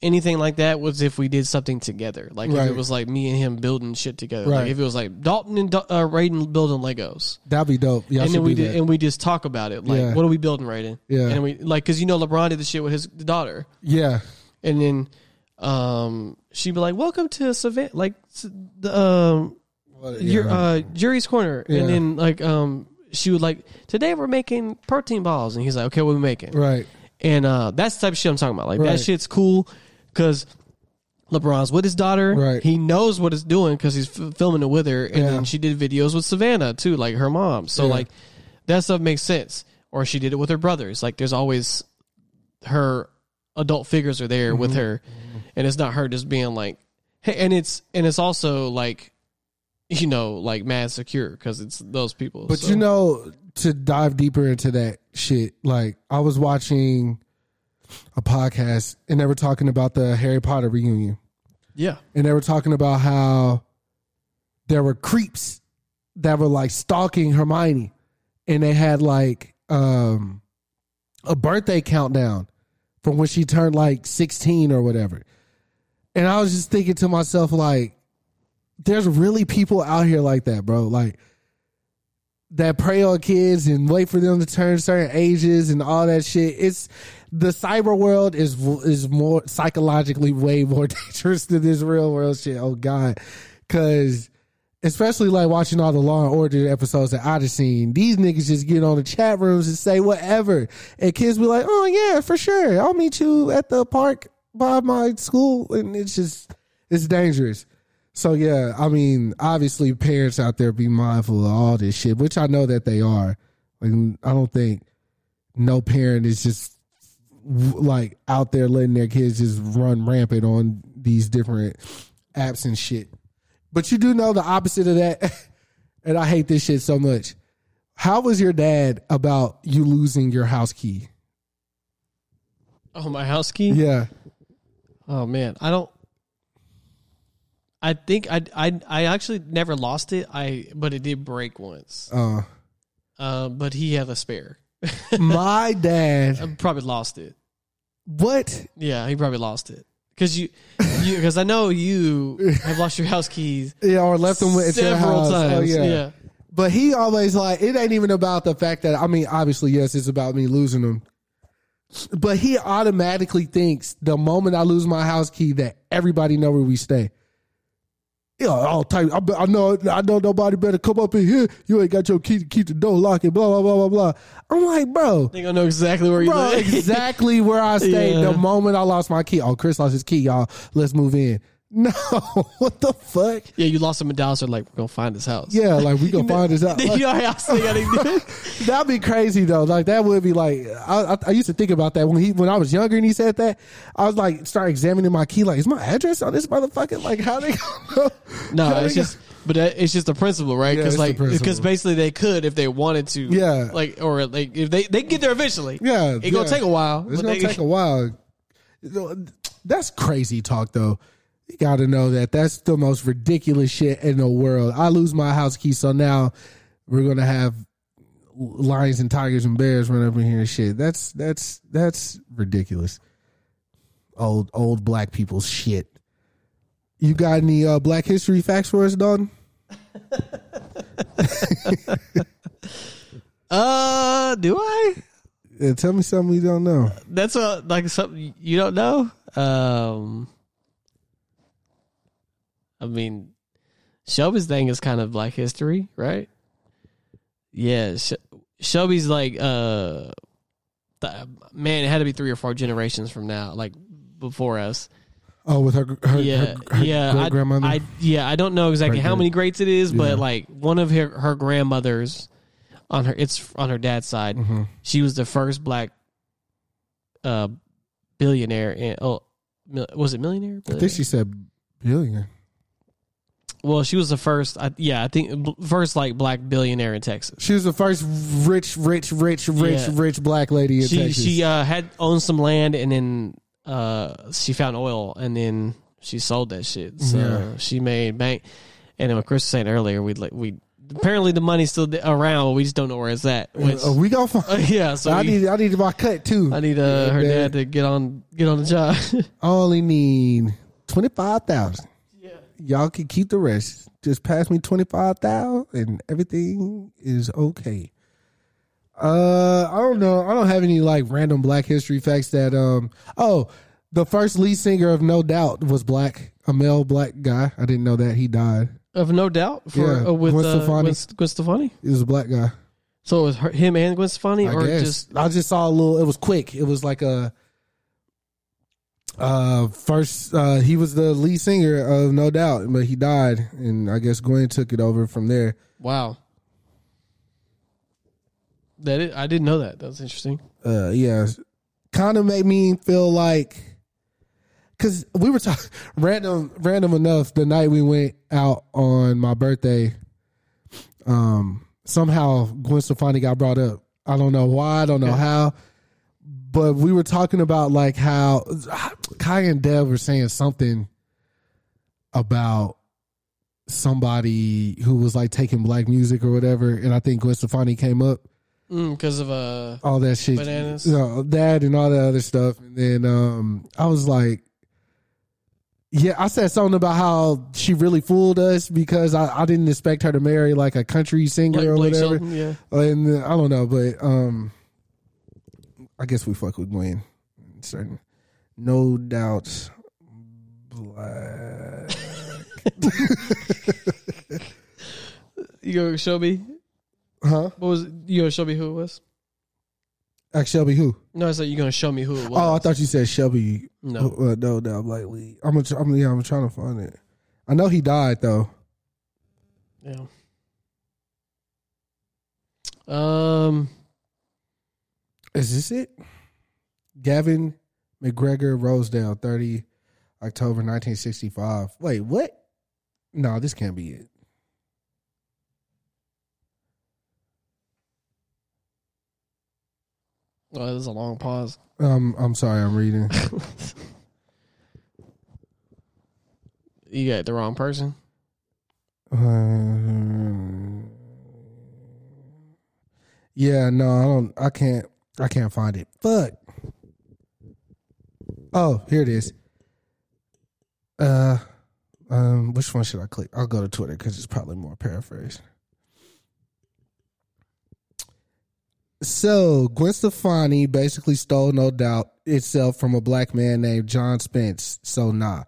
anything like that was if we did something together. Like if it was like me and him building shit together. Right. like if it was like dalton and uh, Raiden building legos. That'd be dope. Yeah, and then we did and we just talk about it. Like Yeah. what are we building Raiden? Yeah. and we like because you know lebron did the shit with his daughter. Yeah, and then um she'd be like welcome to savannah like the um your uh jury's corner. Yeah. and then like um she would like today we're making protein balls. And he's like okay what we making? Right, and uh that's the type of shit i'm talking about. Like Right. that shit's cool because lebron's with his daughter Right. he knows what it's doing because he's f- filming it with her and Yeah. then she did videos with savannah too like her mom so Yeah. like that stuff makes sense or she did it with her brothers like there's always her adult figures are there with Mm-hmm. her and it's not her just being like hey and it's and it's also like you know like mad secure because it's those people But So- you know, to dive deeper into that shit, like I was watching a podcast and they were talking about the Harry Potter reunion. yeah and they were talking about how there were creeps that were like stalking Hermione, and they had like um a birthday countdown from when she turned like sixteen or whatever. And I was just thinking to myself, like, there's really people out here like that, bro. Like that prey on kids and wait for them to turn certain ages and all that shit. It's the cyber world is is more psychologically way more (laughs) dangerous than this real world shit. Oh god, because especially like watching all the Law and Order episodes that I've seen, these niggas just get on the chat rooms and say whatever, and kids be like, "Oh yeah, for sure, I'll meet you at the park by my school," and it's just it's dangerous. So yeah, I mean, obviously, parents out there be mindful of all this shit, which I know that they are. Like, I don't think no parent is just like out there letting their kids just run rampant on these different apps and shit. But you do know the opposite of that, (laughs) and I hate this shit so much. How was your dad about you losing your house key? oh my house key? Yeah, oh man. I don't i think i i, I actually never lost it. I but it did break once. Uh, uh, but he had a spare (laughs) my dad. I probably lost it What? yeah he probably lost it because you you because i know you have lost your house keys (laughs) Yeah, or left them your several house. Oh, times Oh, yeah. But he always like it ain't even about the fact that I mean, obviously, yes, it's about me losing them. But he automatically thinks the moment I lose my house key that everybody know where we stay. Yeah, all type. I, I know. I know nobody better come up in here. You ain't got your key to keep the door locked. And blah blah blah blah blah. I'm like, bro, They gonna know exactly where you bro, live. (laughs) exactly where I stayed Yeah. the moment I lost my key. Oh, Chris lost his key, y'all. Let's move in. No, (laughs) what the fuck? yeah, you lost him in Dallas. They're like, we're gonna find this house. Yeah, like we gonna (laughs) find this house. (laughs) you know how else they? That'd be crazy though. Like that would be like I, I, I used to think about that when he when I was younger and he said that. I was like start examining my key. Like, is my address on this motherfucker? Like, how they go? No, how it's they just, but it's just the principle, right? Because the like, because basically they could if they wanted to, Yeah. like, or like if they they can get there eventually, Yeah, it's gonna take a while. It's gonna they- take a while. That's crazy talk though. You got to know that that's the most ridiculous shit in the world. I lose my house key, so now we're gonna have lions and tigers and bears run up in here and shit. That's that's that's ridiculous. Old old black people's shit. You got any uh, Black History facts for us, Dalton? (laughs) Uh, do I? Uh, tell me something we don't know. That's a, like something you don't know. Um, I mean, Shelby's thing is kind of Black History, right? Yeah, Sh- Shelby's like, uh, th- man, it had to be three or four generations from now, like before us. Oh, with her, her yeah, her, her yeah, great I, grandmother. I, yeah, I don't know exactly how many greats it is, Yeah. but like one of her her grandmothers on her, it's on her dad's side. Mm-hmm. She was the first black uh billionaire. In, oh, was it millionaire? I think she said billion. Well, she was the first. I, yeah, I think first like black billionaire in Texas. She was the first rich, rich, rich, rich, Yeah. rich black lady in She Texas. she uh, had owned some land and then uh she found oil and then she sold that shit. So Yeah. she made bank. And then what Chris was saying earlier, we like we apparently the money's still around, but we just don't know where it's at. Which, Uh, we gonna find. (laughs) yeah, so I we- need I need my cut too. I need uh, her dad to get on get on the job. (laughs) I only need twenty five thousand. Y'all can keep the rest. Just pass me twenty five thousand and everything is okay. Uh I don't know. I don't have any like random black history facts that um oh the first lead singer of No Doubt was black, a male black guy. I didn't know that he died. of no doubt for Yeah, uh, with Gwen uh, Stefani. Gwen, Gwen Stefani. He was a black guy. So it was her, him and Gwen Stefani, I or guess. just I just saw a little. It was quick. It was like a. Uh, first, uh, he was the lead singer of No Doubt, but he died, and I guess Gwen took it over from there. wow. That it, I didn't know that. That was interesting. Uh, yeah, kind of made me feel like, cause we were talking (laughs) random, random enough. The night we went out on my birthday, um, somehow Gwen Stefani got brought up. I don't know why. I don't know how. But we were talking about like how Kai and Dev were saying something about somebody who was like taking black music or whatever, and I think Gwen Stefani came up Because of uh, all that shit, Bananas. you know, that and all that other stuff. And then um, I was like, yeah, I said something about how she really fooled us because I, I didn't expect her to marry like a country singer like or Blake whatever. Shelton, yeah. And uh, I don't know, but um, I guess we fuck with Gwen. Certain, no doubt. Black. (laughs) You go show me. Huh? What was it? you gonna show me who it was? Ask Shelby who? No, I said you gonna show me who it was. Oh, I thought you said Shelby. No. Uh, no, no, like Lee. I'm, a, I'm, yeah, I'm trying to find it. I know he died though. Yeah. Um. Is this it? Gavin McGregor Rossdale, 30 October 1965. Wait, what? No, this can't be it. Oh, this is a long pause. Um, I'm sorry, I'm reading. (laughs) You got the wrong person. Uh, yeah, no, I don't. I can't. I can't find it. Fuck. Oh, here it is. Uh, um, which one should I click? I'll go to Twitter because it's probably more paraphrased. So Gwen Stefani basically stole No Doubt itself from a black man named John Spence. So nah.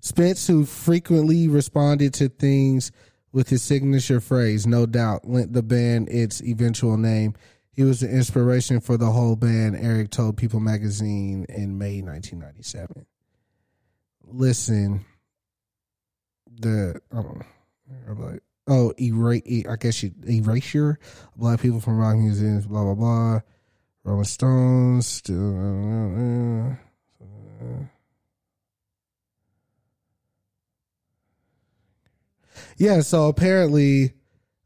Spence, who frequently responded to things with his signature phrase, no doubt, lent the band its eventual name. He was the inspiration for the whole band, Eric told People magazine in May 1997. Listen, the, I'm like, oh, erase, I guess you, erasure, black people from rock museums, blah, blah, blah. Rolling Stones, still, uh, Yeah, so apparently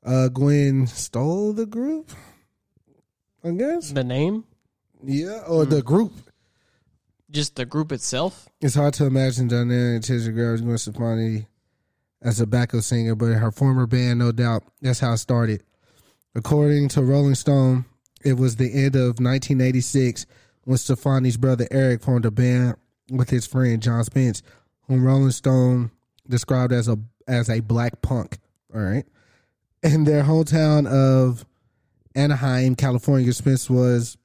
uh Gwen stole the group. I guess. The name, Yeah, or the group. just the group itself. It's hard to imagine Donnell and Tisha Girls Gwen Stefani as a backup singer, but her former band, no doubt, that's how it started. According to Rolling Stone, it was the end of 1986 when Stefani's brother Eric formed a band with his friend John Spence, whom Rolling Stone described as a as a black punk. All right, in their hometown of Anaheim, California, Spence was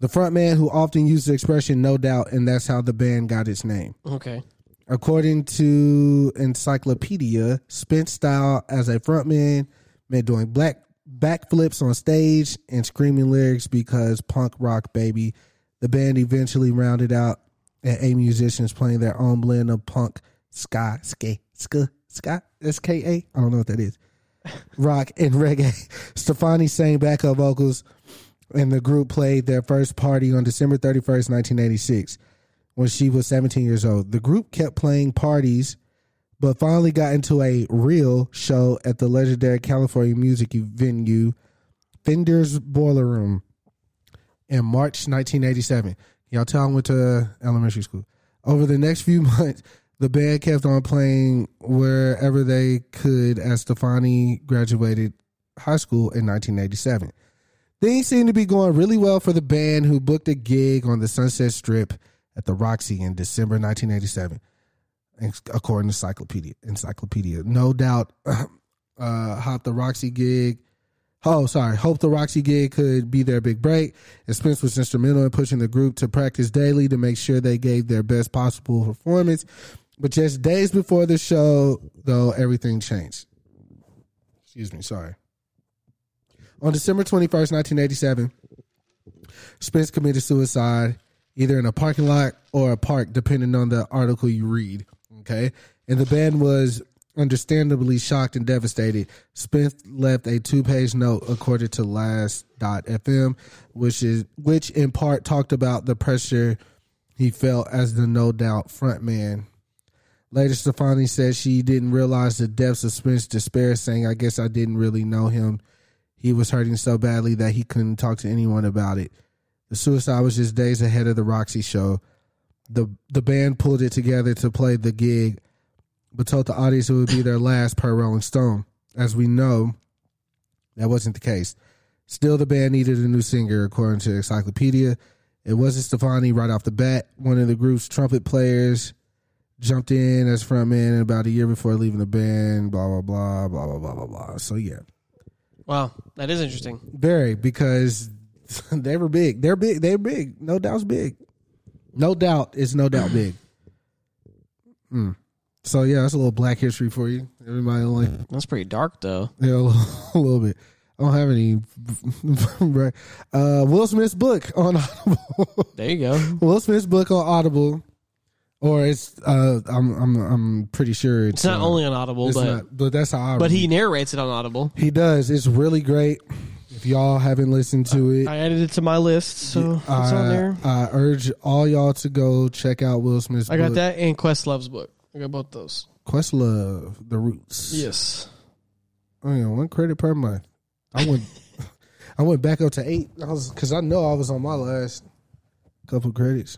The frontman who often used the expression "no doubt," and that's how the band got its name. Okay. According to Encyclopedia, Spence style as a frontman meant doing black backflips on stage and screaming lyrics because punk rock baby. The band eventually rounded out at eight musicians playing their own blend of punk, ska, ska, ska, ska, S-K-A. I don't know what that is. Rock and reggae. (laughs) Stefani sang backup vocals and the group played their first party on December 31st, 1986 when she was 17 years old. The group kept playing parties, but finally got into a real show at the legendary California music venue, Fender's Boiler Room, in March 1987. Y'all tell I went to elementary school. Over the next few (laughs) months, the band kept on playing wherever they could as Stefani graduated high school in 1987. Things seemed to be going really well for the band who booked a gig on the Sunset Strip at the Roxy in December 1987, according to Encyclopedia. Encyclopedia, no doubt, (clears throat) uh, hopped the Roxy gig. Oh, sorry. Hope the Roxy gig could be their big break. And Spence was instrumental in pushing the group to practice daily to make sure they gave their best possible performance. But just days before the show, though, everything changed. Excuse me. Sorry. On December 21st, 1987, Spence committed suicide either in a parking lot or a park, depending on the article you read. Okay. And the band was understandably shocked and devastated. Spence left a two page note according to last.fm, which is which in part talked about the pressure he felt as the no doubt frontman. Later Stefani said she didn't realize the depths of Spence's despair, saying, I guess I didn't really know him. He was hurting so badly that he couldn't talk to anyone about it. The suicide was just days ahead of the Roxy show. The the band pulled it together to play the gig, but told the audience it would be their last per Rolling Stone. As we know, that wasn't the case. Still, the band needed a new singer, according to Encyclopedia. It wasn't Stefani right off the bat. One of the group's trumpet players jumped in as front frontman about a year before leaving the band. Blah blah blah blah blah blah blah blah. So yeah, Wow, that is interesting. very because (laughs) they were big. They're big. They're big. No doubt's big. No doubt it's no doubt big. Mm. So yeah, that's a little black history for you. Everybody only That's pretty dark though. (laughs) yeah, a little, (laughs) a little bit. I don't have any. right. uh, Will Smith's book on Audible. There you go. Will Smith's book on Audible, or it's. Uh, I'm. I'm. I'm pretty sure it's, It's not uh, only on Audible, It's but not, but that's how I. but he narrates it on Audible. he does. It's really great. If y'all haven't listened to it, I added it to my list, so it's on I, there. I urge all y'all to go check out Will Smith's I got book. that and Questlove's book. I got both those. Questlove, The Roots. Yes. Oh yeah, one credit per month. I went, (laughs) I went back up to eight. I was because I know I was on my last couple credits.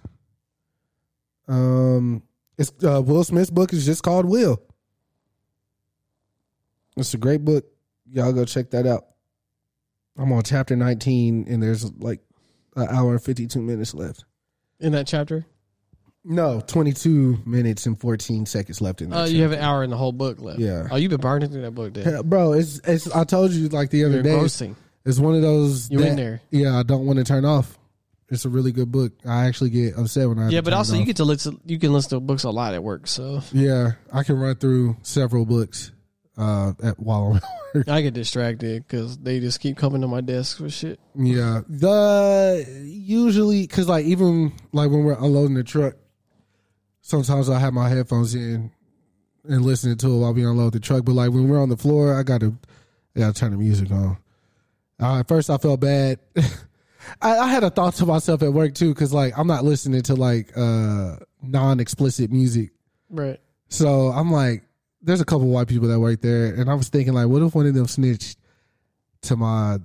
Um, it's uh, Will Smith's book is just called Will. It's a great book. Y'all go check that out. I'm on chapter 19, and there's like an hour and 52 minutes left. In that chapter, No, 22 minutes and 14 seconds left in that. uh, you have an hour in the whole book left. Yeah. Oh, you've been burning through that book, then. Bro, it's it's. I told you like the other You're day. grossing. It's one of those. You in that- there. Yeah, I don't want to turn off. It's a really good book. I actually get upset when I. Yeah, but also you get to listen. You can listen to books a lot at work, so Yeah, I can run through several books uh, at while I'm at work. I get distracted because they just keep coming to my desk for shit. Yeah, the usually because like even like when we're unloading the truck, sometimes I have my headphones in and listening to it while we unload the truck. But like when we're on the floor, I gotta I gotta turn the music on. Uh, at first, I felt bad. (laughs) I, I had a thought to myself at work too, because like I'm not listening to like uh non-explicit music. Right. So I'm like, there's a couple white people that work there, and I was thinking like, what if one of them snitched to my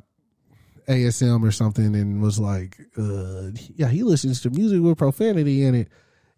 ASM or something and was like, uh, yeah, he listens to music with profanity in it.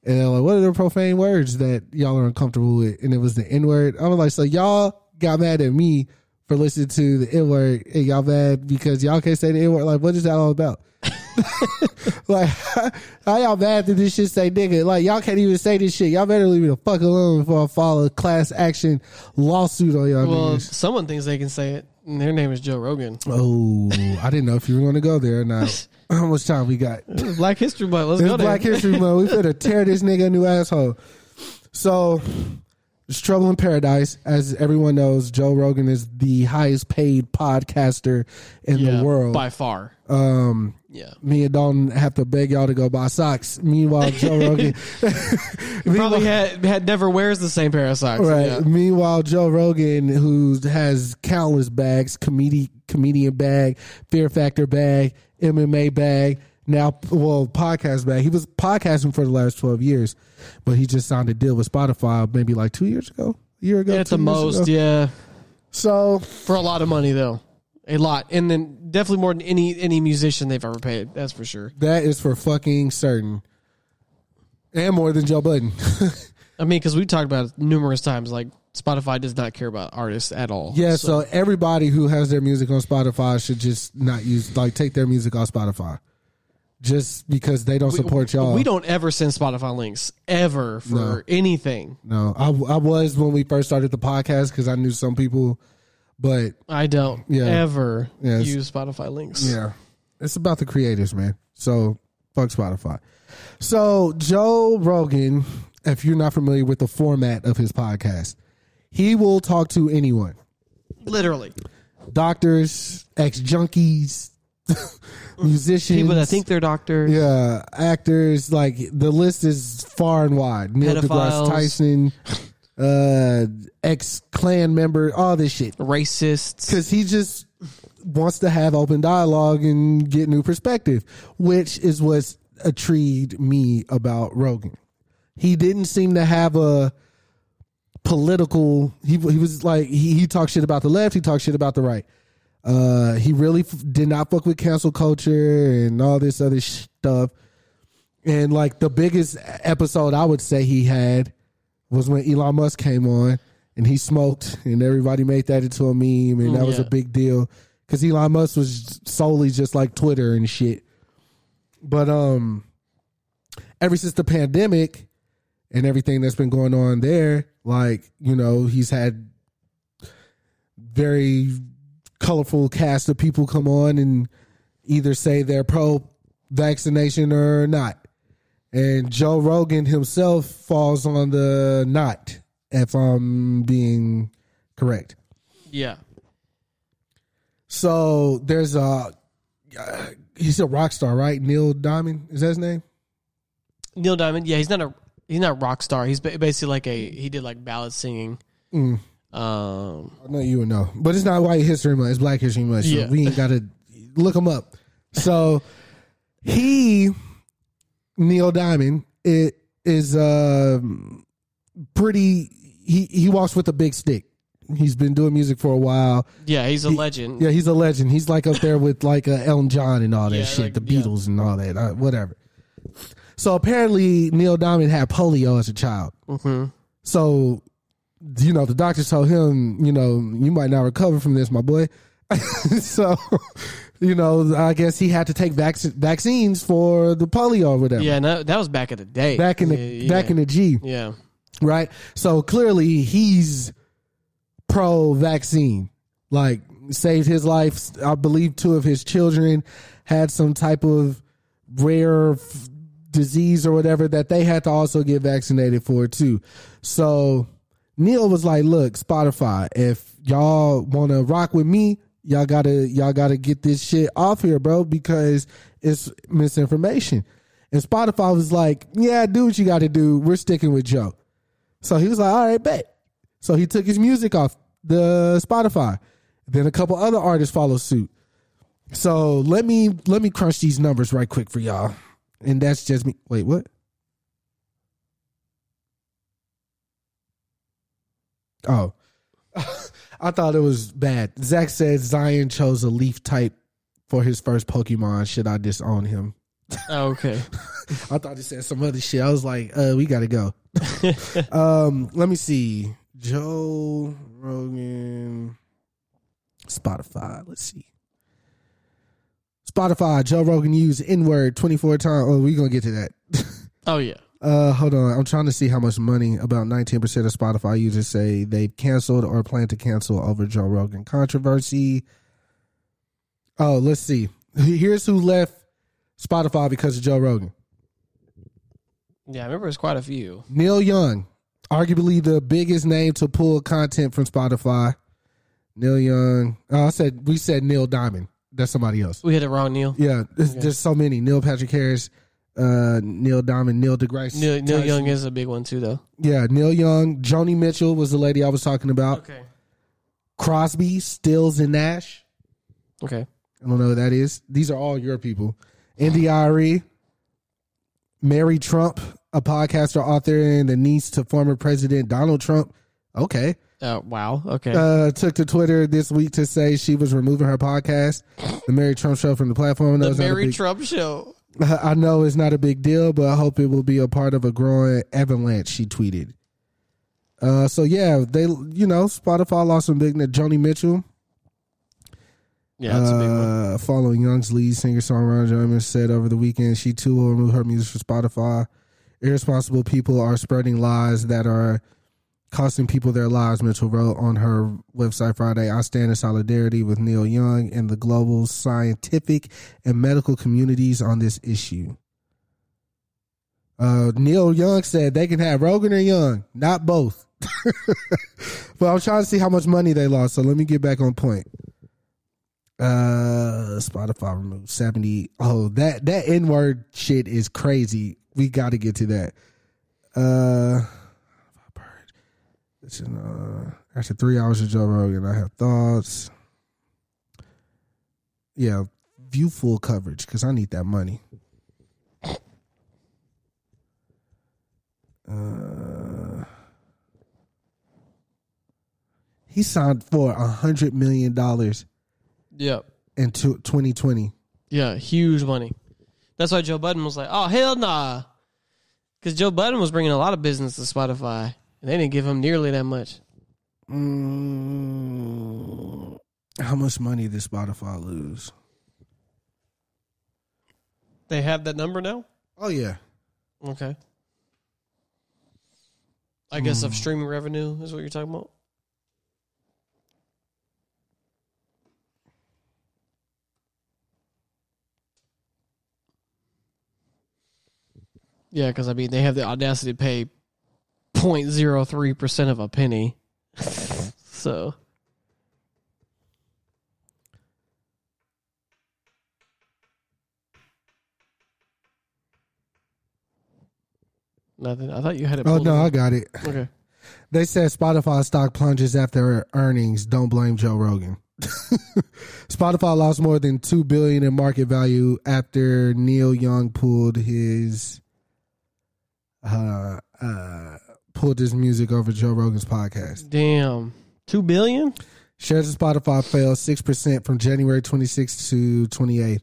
And like, what are the profane words that y'all are uncomfortable with? And it was the N word. I was like, so y'all got mad at me for listening to the N word and y'all mad because y'all can't say the N word. Like, what is that all about? (laughs) like, (laughs) how y'all mad that this shit say nigga? Like, y'all can't even say this shit. Y'all better leave me the fuck alone before I file a class action lawsuit on y'all Well, niggas. someone thinks they can say it. And their name is Joe Rogan. Oh, I didn't know if you were going to go there or not. (laughs) How much time we got? It's Black History Month. Let's It's go there. Black History Month. We better tear this nigga a new asshole. So, it's Trouble in Paradise. As everyone knows, Joe Rogan is the highest paid podcaster in Yeah, the world. by far. Um, Yeah. me and Dalton have to beg y'all to go buy socks. Meanwhile, Joe (laughs) Rogan, Probably had, had never wears the same pair of socks. right. Yeah. Meanwhile, Joe Rogan, who has countless bags, comedian comedian bag, Fear Factor bag, MMA bag, now well podcast bag. He was podcasting for the last twelve years, but he just signed a deal with Spotify maybe like two years ago, a year ago, At the most, ago. yeah. So For a lot of money, though. A lot. And then definitely more than any any musician they've ever paid. That's for sure. that is for fucking certain, and more than Joe Budden. (laughs) I mean, because we talked about it numerous times. Like, Spotify does not care about artists at all. Yeah, so, everybody who has their music on Spotify should just not use like take their music off Spotify. Just because they don't support y'all. We don't ever send Spotify links ever for No. anything. No, I, I was when we first started the podcast because I knew some people, but I don't Yeah. ever Yes. use Spotify links. yeah, it's about the creators, man. So fuck Spotify. So Joe Rogan, if you're not familiar with the format of his podcast, he will talk to anyone, Literally. doctors, ex junkies, (laughs) musicians, People that think they're doctors. Yeah, actors like the list is far and wide. Neil deGrasse Pedophiles. Tyson, uh, ex Klan member, all this shit. Racists. Because he just wants to have open dialogue and get new perspective, which is what's intrigued me about Rogan. He didn't seem to have a political. He he was like he he talked shit about the left. He talked shit about the right. Uh, he really f- did not fuck with cancel culture and all this other stuff. And like the biggest episode I would say he had was when Elon Musk came on and he smoked, and everybody made that into a meme, and that was a big deal because Elon Musk was solely just like Twitter and shit. But um, ever since the pandemic and everything that's been going on there, like you know, he's had very colorful cast of people come on and either say they're pro vaccination or not. And Joe Rogan himself falls on the not, if I'm being correct. Yeah. So there's a uh, he's a rock star, right? Neil Diamond is that his name? Neil Diamond. Yeah, he's not a he's not a rock star. He's basically like a he did like ballad singing. Mm. Um, I know you would know, but it's not White History Month; it's Black History Month. So Yeah. we ain't got to look him up. So he, Neil Diamond, it is um, pretty. He he walks with a big stick. He's been doing music for a while. yeah, he's a He- legend. Yeah, he's a legend. He's like up there with like uh, Elton John and all that Yeah, shit, like, the yeah. Beatles and all that, uh, whatever. So apparently, Neil Diamond had polio as a child. hmm So, you know, the doctor told him, you know, you might not recover from this, my boy. (laughs) so, you know, I guess he had to take vac- vaccines for the polio or whatever. Yeah, no, that was back in the day. Back in the Yeah, back yeah. in the G, yeah. right? So clearly he's pro vaccine. Like saved his life. I believe two of his children had some type of rare f- disease or whatever that they had to also get vaccinated for too. So Neil was like, "Look, Spotify, if y'all want to rock with me, y'all gotta y'all gotta get this shit off here, bro, because it's misinformation." And Spotify was like, "Yeah, do what you got to do. We're sticking with Joe." So he was like, "All right, bet." So he took his music off the Spotify. Then a couple other artists followed suit. So let me let me crunch these numbers right quick for y'all. And that's just me. Wait, what? Oh. (laughs) I thought it was bad. Zach said Zion chose a leaf type for his first Pokemon. Should I disown him? Oh, okay. (laughs) I thought he said some other shit. I was like, uh, we gotta go. (laughs) um, let me see. Joe Rogan Spotify. Let's see. Spotify, Joe Rogan used N word 24 times. Oh, we're going to get to that. Oh yeah. Uh, hold on. I'm trying to see how much money about 19% of Spotify users say they've canceled or plan to cancel over Joe Rogan controversy. Oh, let's see. Here's who left Spotify because of Joe Rogan. Yeah, I remember it's quite a few. Neil Young, arguably the biggest name to pull content from Spotify. Neil Young. Oh, I said we said Neil Diamond. That's somebody else. We hit it wrong, Neil. Yeah, there's, there's so many. Neil Patrick Harris, uh, Neil Diamond, Neil deGrasse. Neil, Neil Young is a big one too, though. Yeah, Neil Young. Joni Mitchell was the lady I was talking about. Okay. Crosby, Stills, and Nash. Okay. I don't know who that is. These are all your people. India.Arie, Mary Trump, a podcaster, author, and the niece to former President Donald Trump. Okay. Uh, wow. Okay. Uh, took to Twitter this week to say she was removing her podcast, the Mary Trump Show, from the platform. Know the Mary big- Trump show. I know it's not a big deal, but I hope it will be a part of a growing avalanche. She tweeted. Uh, so yeah, they you know Spotify lost some big. Net. Joni Mitchell, Yeah, that's a big one. uh, following Young's lead singer songwriter Jonas said over the weekend she too will remove her music from Spotify. Irresponsible people are spreading lies that are costing people their lives. Mitchell wrote on her website Friday. I stand in solidarity with Neil Young and the global scientific and medical communities on this issue. Uh, Neil Young said they can have Rogan or Young, not both. (laughs) but I'm trying to see how much money they lost. So let me get back on point. Uh, Spotify removed seventy. Oh, that that N word shit is crazy. We got to get to that. Uh, this is, uh, after three hours of Joe Rogan, I have thoughts. Yeah, view full coverage because I need that money. Uh, he signed for a hundred million dollars Yep. in two- 2020. Yeah, huge money. That's why Joe Budden was like, "Oh hell nah," because Joe Budden was bringing a lot of business to Spotify, and they didn't give him nearly that much. Mm, how much money did Spotify lose? They have that number now. Oh yeah, Okay. I guess of streaming revenue is what you're talking about. Yeah, because I mean they have the audacity to pay 0.03 percent of a penny. (laughs) so nothing. I thought you had it. Oh no, up. I got it. Okay. They said Spotify stock plunges after earnings. Don't blame Joe Rogan. (laughs) Spotify lost more than two billion in market value after Neil Young pulled his uh uh pulled his music over Joe Rogan's podcast. Damn. Two billion? Shares of Spotify fell six percent from January 26th to 28th.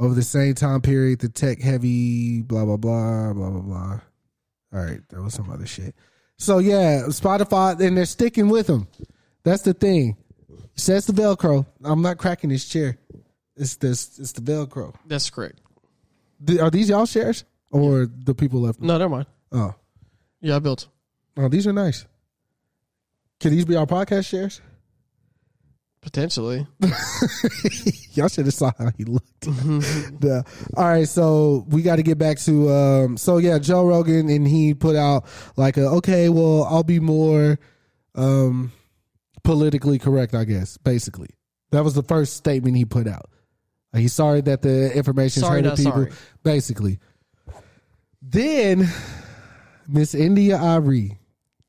Over the same time period, the tech heavy blah blah blah blah blah blah. All right, that was some other shit. So yeah, Spotify, and they're sticking with them. That's the thing. Says the Velcro. I'm not cracking this chair. It's this. It's the Velcro. That's correct. Th- Are these y'all shares or the people left? No, never mind. Oh, Yeah, I built. Oh, these are nice. Can these be our podcast shares? Potentially. (laughs) Y'all should have saw how he looked. (laughs) The- all right, so we got to get back to um. So yeah, Joe Rogan, and he put out like a okay, well, I'll be more um politically correct, I guess. Basically, that was the first statement he put out. Like, he's sorry that the information Sorry, hurting people. sorry. Basically, then Miss India.Arie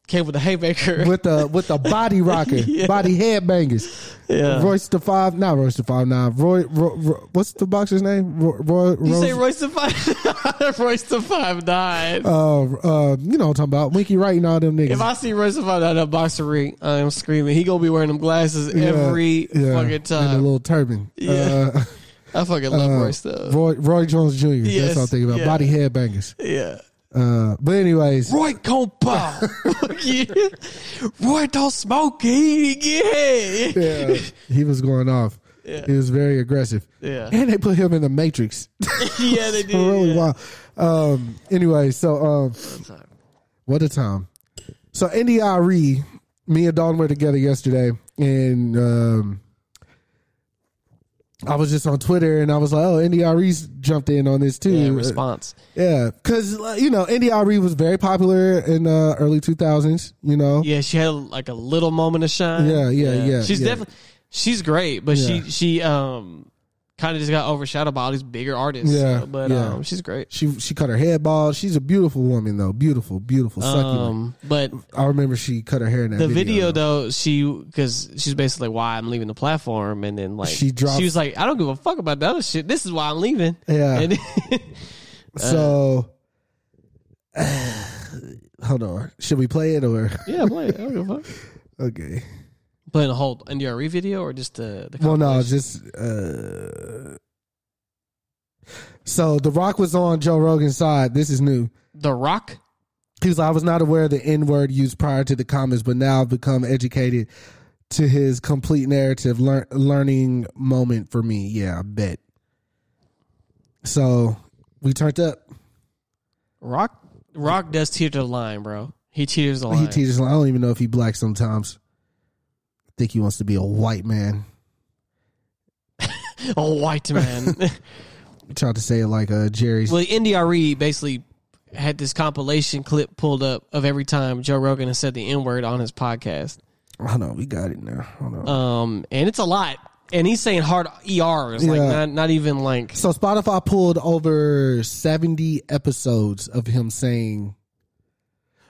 Came with a haymaker. (laughs) with the with the body (laughs) rocker, Yeah. body headbangers. yeah. Royce the five, not Royce the five nine. Roy, Roy, Roy what's the boxer's name? Roy, Roy you say Royce the five Royce the five (laughs) nine. uh, uh, you know what I'm talking about. Winky Wright and all them niggas. if I see Royce the five nine in a boxer ring, I'm screaming. He gonna be wearing them glasses Yeah, every yeah, fucking and a little turban. Yeah. Uh, I fucking love uh, Royce though. Roy, Roy Jones Jr. Yes, That's what I'm thinking about. Body headbangers. yeah. Uh, but anyways, Roy compa. (laughs) (laughs) yeah. Roy don't smoke. He yeah, he was going off. Yeah. He was very aggressive. Yeah. And they put him in the Matrix. (laughs) yeah, they did. really yeah. wild. Um. Anyway, so um, what a time. So India.Arie, me and Don were together yesterday, and um, I was just on Twitter, and I was like, "Oh, India.Arie's jumped in on this too." Yeah, response. Yeah, because you know India.Arie was very popular in uh, early two thousands. You know, Yeah, she had like a little moment of shine. Yeah, yeah, yeah, She's yeah. definitely she's great, but Yeah. she she um kind of just got overshadowed by all these bigger artists. Yeah, so- but yeah. um, she's great. she she cut her head bald. She's a beautiful woman though, beautiful, beautiful. Um, but I remember she cut her hair in that the video. video, though, she because she's basically like, why I'm leaving the platform, and then like She dropped- she was like, I don't give a fuck about the other shit. This is why I'm leaving. Yeah. (laughs) (laughs) So, (sighs) hold on. Should we play it or yeah, play it. I don't give a fuck. (laughs) okay? Playing a whole India.Arie video or just the the Well, no, just uh. So The Rock was on Joe Rogan's side. This is new. the Rock. He was like, I was not aware of the N word used prior to the comments, but now I've become educated to his complete narrative lear- learning moment for me. Yeah, I bet. So we turned up. Rock Rock does teeter the line, bro. He teeters the line. He teaches. A line. I don't even know if he black sometimes. Think he wants to be a white man. a white man. (laughs) Tried to say it like uh, Jerry's. well, India.Arie basically had this compilation clip pulled up of every time Joe Rogan has said the N word on his podcast. I know we got it now. Um, and it's a lot. And he's saying hard ERs, like Yeah. not not even like So Spotify pulled over 70 episodes of him saying,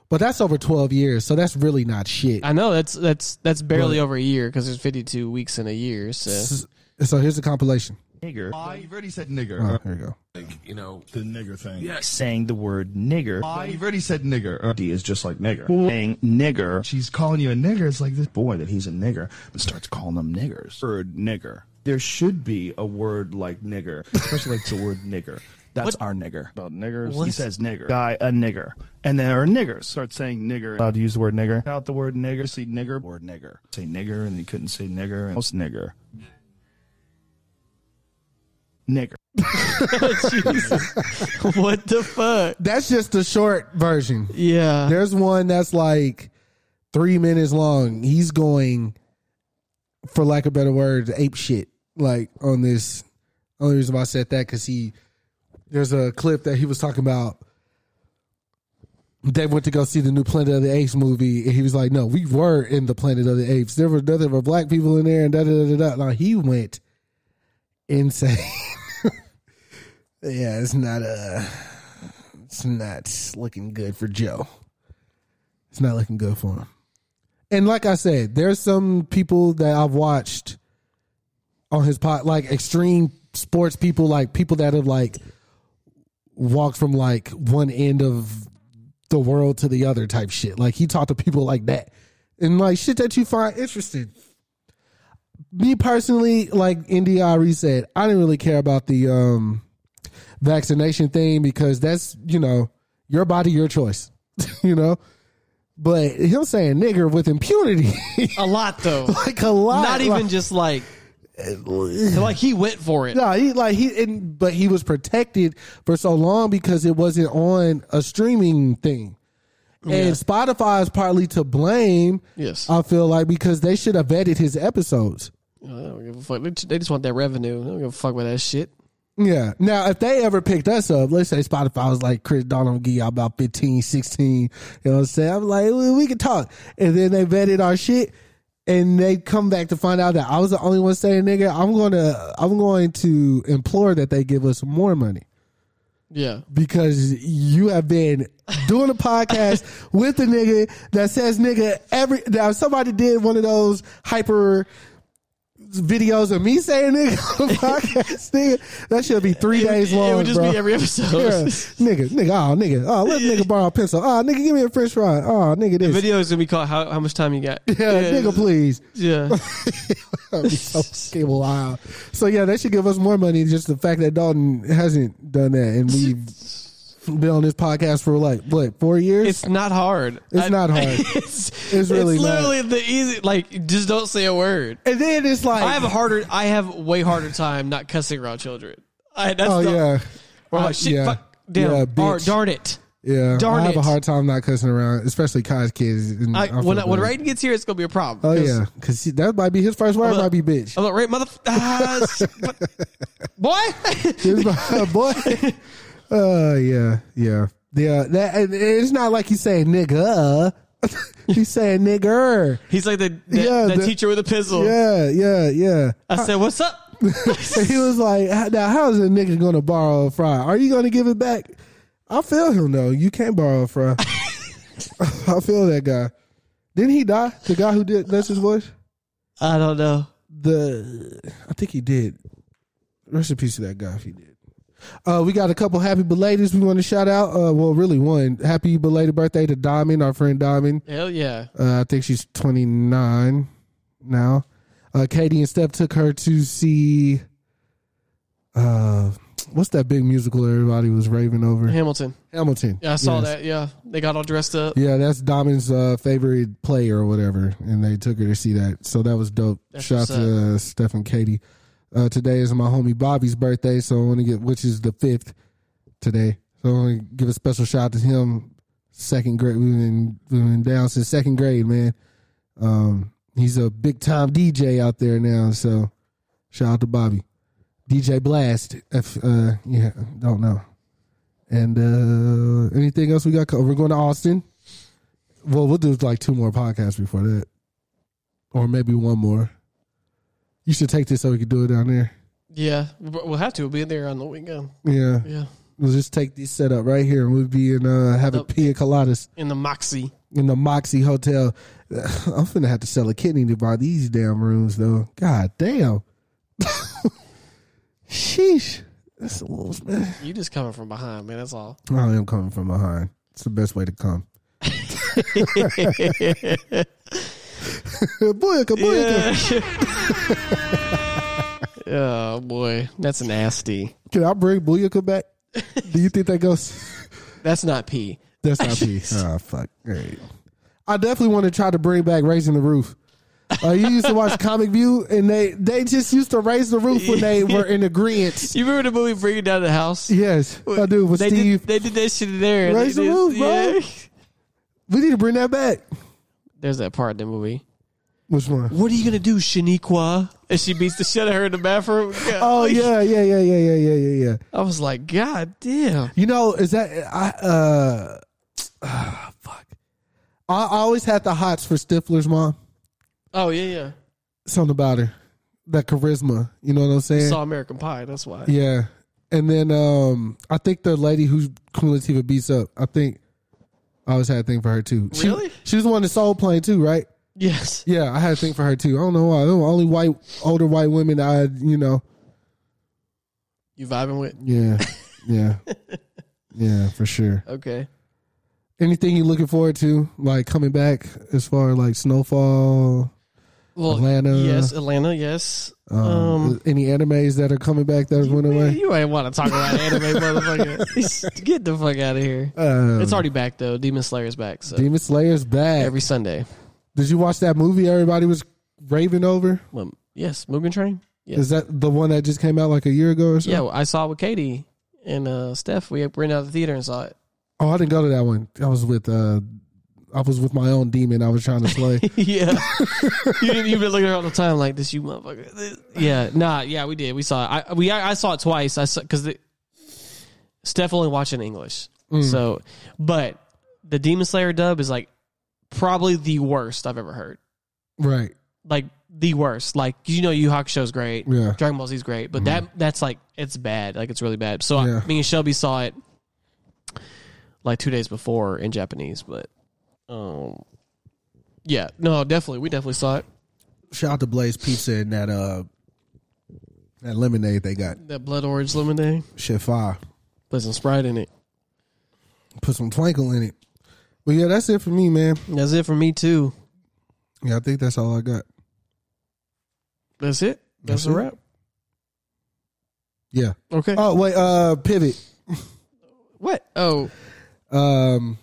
but that's over 12 years, so that's really not shit. I know that's that's that's barely But- over a year because there's 52 weeks in a year. So S- So here's the compilation. nigger. Why? You've already said nigger. Oh, here we go. you know, The nigger thing. Yeah. Saying the word nigger. why? You've already said nigger. Uh, D is just like nigger. Saying nigger. She's calling you a nigger. It's like this. Boy, that he's a nigger, but starts calling them niggers. Word nigger. There should be a word like nigger, especially like the word nigger. That's What? our nigger. About niggers, What? he says nigger. Guy, a nigger. And then our niggers start saying nigger. Allowed to use the word nigger. Out the word nigger. See nigger. Word nigger. Say nigger, and he couldn't say nigger. And what's nigger? Nigger. (laughs) what the fuck? That's just the short version. Yeah, There's one that's like three minutes long. He's going, for lack of better words, ape shit. Like on this. Only reason why I said that because he, there's a clip that he was talking about. They went to go see the new Planet of the Apes movie, and he was like, "No, we were in the Planet of the Apes. There were nothing but black people in there, and da da da da." Now he went insane. (laughs) yeah, it's not uh it's not looking good for Joe. It's not looking good for him. And like I said, there's some people that I've watched on his pot, like extreme sports people, like people that have like walked from like one end of the world to the other type shit. Like he talked to people like that. And like shit that you find interesting. Me personally, like India.Arie said, I didn't really care about the um vaccination thing because that's, you know, your body, your choice. (laughs) you know? But him saying nigger with impunity, a lot though. (laughs) like a lot. Not even like, just like (laughs) like he went for it. no, he like he and but he was protected for so long because it wasn't on a streaming thing. And Spotify is partly to blame. Yes. I feel like because they should have vetted his episodes. Uh, I don't give a fuck. They- just want that revenue. I don't give a fuck about that shit. Yeah. Now, if they ever picked us up, let's say Spotify was like, Chris Donald will give about 15, 16, you know what I'm saying? I'm like, we, we can talk. And then they vetted our shit and they come back to find out that I was the only one saying nigga. I'm going to, I'm going to implore that they give us more money Yeah. because you have been doing a podcast with a nigga that says nigga every, now somebody did one of those hyper, videos of me saying nigga on the (laughs) podcast, nigga. That should be three days long. It would just bro. be every episode. Yeah. nigga, nigga, oh nigga, oh let nigga borrow a pencil. Oh nigga, give me a French fry. Oh nigga, The this. video is gonna be called "How How Much Time You Got." yeah, nigga, please. Yeah. (laughs) So wild. So yeah, they should give us more money. Just the fact that Dalton hasn't done that, and we've Been on this podcast for like what four years? It's not hard. It's not hard. (laughs) It's, It's really it's not. literally the easy. Like, just don't say a word. and then it's like, I have a harder. I have way harder time not cussing around children. I, that's oh the, yeah, Or Uh, shit, yeah. fuck, damn, Yeah, darn, bitch. darn it. yeah. Darn I have a hard time not cussing around, especially Kai's kids. and I, I when when bad. Raiden gets here, it's gonna be a problem. Oh yeah, because that might be his first word. Might be bitch. I'm like, right, mother, ah, (laughs) (laughs) boy. Boy. Uh, yeah, yeah, yeah. That and it's not like he's saying nigga. (laughs) he's saying nigger. He's like the, the, Yeah, the the- teacher with a pistol. Yeah, yeah, yeah. I said, "What's up?" (laughs) he was like, "Now, how is a nigga going to borrow a fry? Are you going to give it back?" I feel him though. You can't borrow a fry. (laughs) I feel that guy. Didn't he die? The guy who did that's his voice. I don't know. The I think he did. Rest in peace to that guy if he did. Uh, we got a couple happy belateds we want to shout out. Uh, well, really one happy belated birthday to Diamond, our friend Diamond. Hell yeah. Uh, I think she's 29 now. Uh, Katie and Steph took her to see. Uh, what's that big musical everybody was raving over? Hamilton. Hamilton. Yeah, I saw Yes. that. Yeah, they got all dressed up. Yeah, that's Diamond's uh, favorite play or whatever, and they took her to see that. So that was dope. That's Shout out to uh, Steph and Katie. Uh, today is my homie Bobby's birthday, so I want to get which is the fifth today. So I want to give a special shout out to him. Second grade, we've been, we've been down since second grade, man. Um, he's a big time DJ out there now. So shout out to Bobby, DJ Blast. If uh, yeah, don't know. And uh anything else we got? We're going to Austin. Well, we'll do like two more podcasts before that, or maybe one more. You should take this so we can do it down there. Yeah, we'll have to. We'll be in there on the weekend. Yeah, Yeah, we'll just take this set up right here, and we'll be in uh having pina coladas in the Moxie. in the Moxie Hotel. (sighs) I'm finna have to sell a kidney to buy these damn rooms, though. God damn. (laughs) Sheesh. That's a little. Man. You just coming from behind, man. That's all. I am coming from behind. It's the best way to come. (laughs) (laughs) (laughs) Booyaka, booyaka. (laughs) oh boy, that's nasty. Can I bring Booyaka back? Do you think that goes? That's not pee. That's not me. oh (laughs) fuck. All right. I definitely want to try to bring back raising the roof. Uh, you used to watch Comic View, and they they just used to raise the roof when they were in agreement. You remember the movie Bringing Down the House? Yes, I do. With they Steve, Did, they did that shit in there. Raise the did- roof, bro. yeah. we need to bring that back. There's that part in the movie. Which one? What are you gonna do, Shaniqua? And she beats the shit out of her in the bathroom. (laughs) Oh yeah, yeah, yeah, yeah, yeah, yeah, yeah, yeah. I was like, God damn. You know, is that I uh ah, (sighs) fuck. I, I always had the hots for Stifler's mom. Oh yeah, yeah. Something about her. That charisma. You know what I'm saying? Saw American Pie. That's why. Yeah. And then um I think the lady who Queen Latifah beats up, I think I always had a thing for her too. She, Really? She was the one that soul playing too, right? Yes. Yeah, I had a thing for her too. I don't know why. Were only white older white women I you know. You vibing with? Yeah. Yeah. (laughs) yeah, for sure. Okay. Anything you looking forward to, like coming back as far as like snowfall? Well, Atlanta. Yes, Atlanta. Yes. Um, Um, any animes that are coming back that went man, away? you ain't want to talk about anime, (laughs) motherfucker. Get the fuck out of here. Uh, it's already back though. Demon Slayer's back. So Demon Slayer's back. every Sunday. Did you watch that movie everybody was raving over? Well, yes, Mugen Train. Is that the one that just came out like a year ago or so? Yeah, I saw it with Katie and uh, Steph. We ran out of the theater and saw it. Oh, I didn't go to that one. I was with uh I was with my own demon I was trying to slay. (laughs) yeah, you you've been looking around all the time like this, you motherfucker. This- Yeah, nah, yeah, we did. We saw it. I we I, I saw it twice. I saw because Steph only watched in English, so but the Demon Slayer dub is like probably the worst I've ever heard. right. Like the worst. Like you know, Yu Hakusho's great. Yeah. Dragon Ball Z's great, but that that's like it's bad. Like it's really bad. So Yeah. I, me and Shelby saw it like two days before in Japanese, but um, yeah, no, definitely, we definitely saw it. Shout out to Blaze Pizza and that uh that lemonade they got. That blood orange lemonade, Shit fire. put some Sprite in it. Put some twinkle in it. Yeah, that's it for me, man. That's it for me too. Yeah, I think that's all I got. That's it. That's, That's a it. wrap. Yeah. Okay. Oh wait, uh pivot. What? Oh, Um,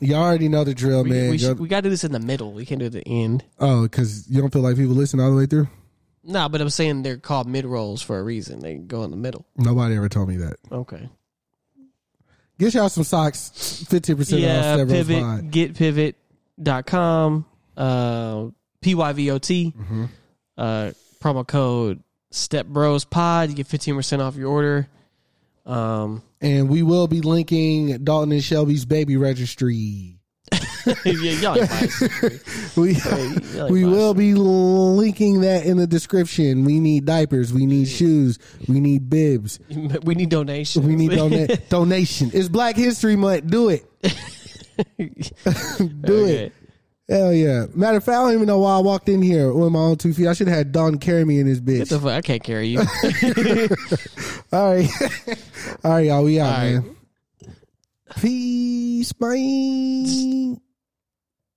you already know the drill, we, man. we, should, we got to do this in the middle. We can't do it at the end. oh, because you don't feel like people listen all the way through. Nah, but I'm saying they're called mid rolls for a reason. They go in the middle. Nobody ever told me that. Okay. Get y'all some socks, fifteen percent off. yeah, Bros pivot, getpivot.com, uh, PYVOT, Mm-hmm. uh, promo code Step Bros Pod. You get 15% off your order. Um, And we will be linking Dalton and Shelby's baby registry. (laughs) y'all. (laughs) We we will be linking that in the description. We need diapers. We need shoes. We need bibs. (laughs) We need donations. We need dona- donation. It's Black History Month. Do it. Do it. Hell yeah. Matter of fact, I don't even know why I walked in here with my own two feet. I should have had Don carry me in this bitch. the fuck, I can't carry you. All right. All right, y'all. We out, All right. man. Peace. Bye.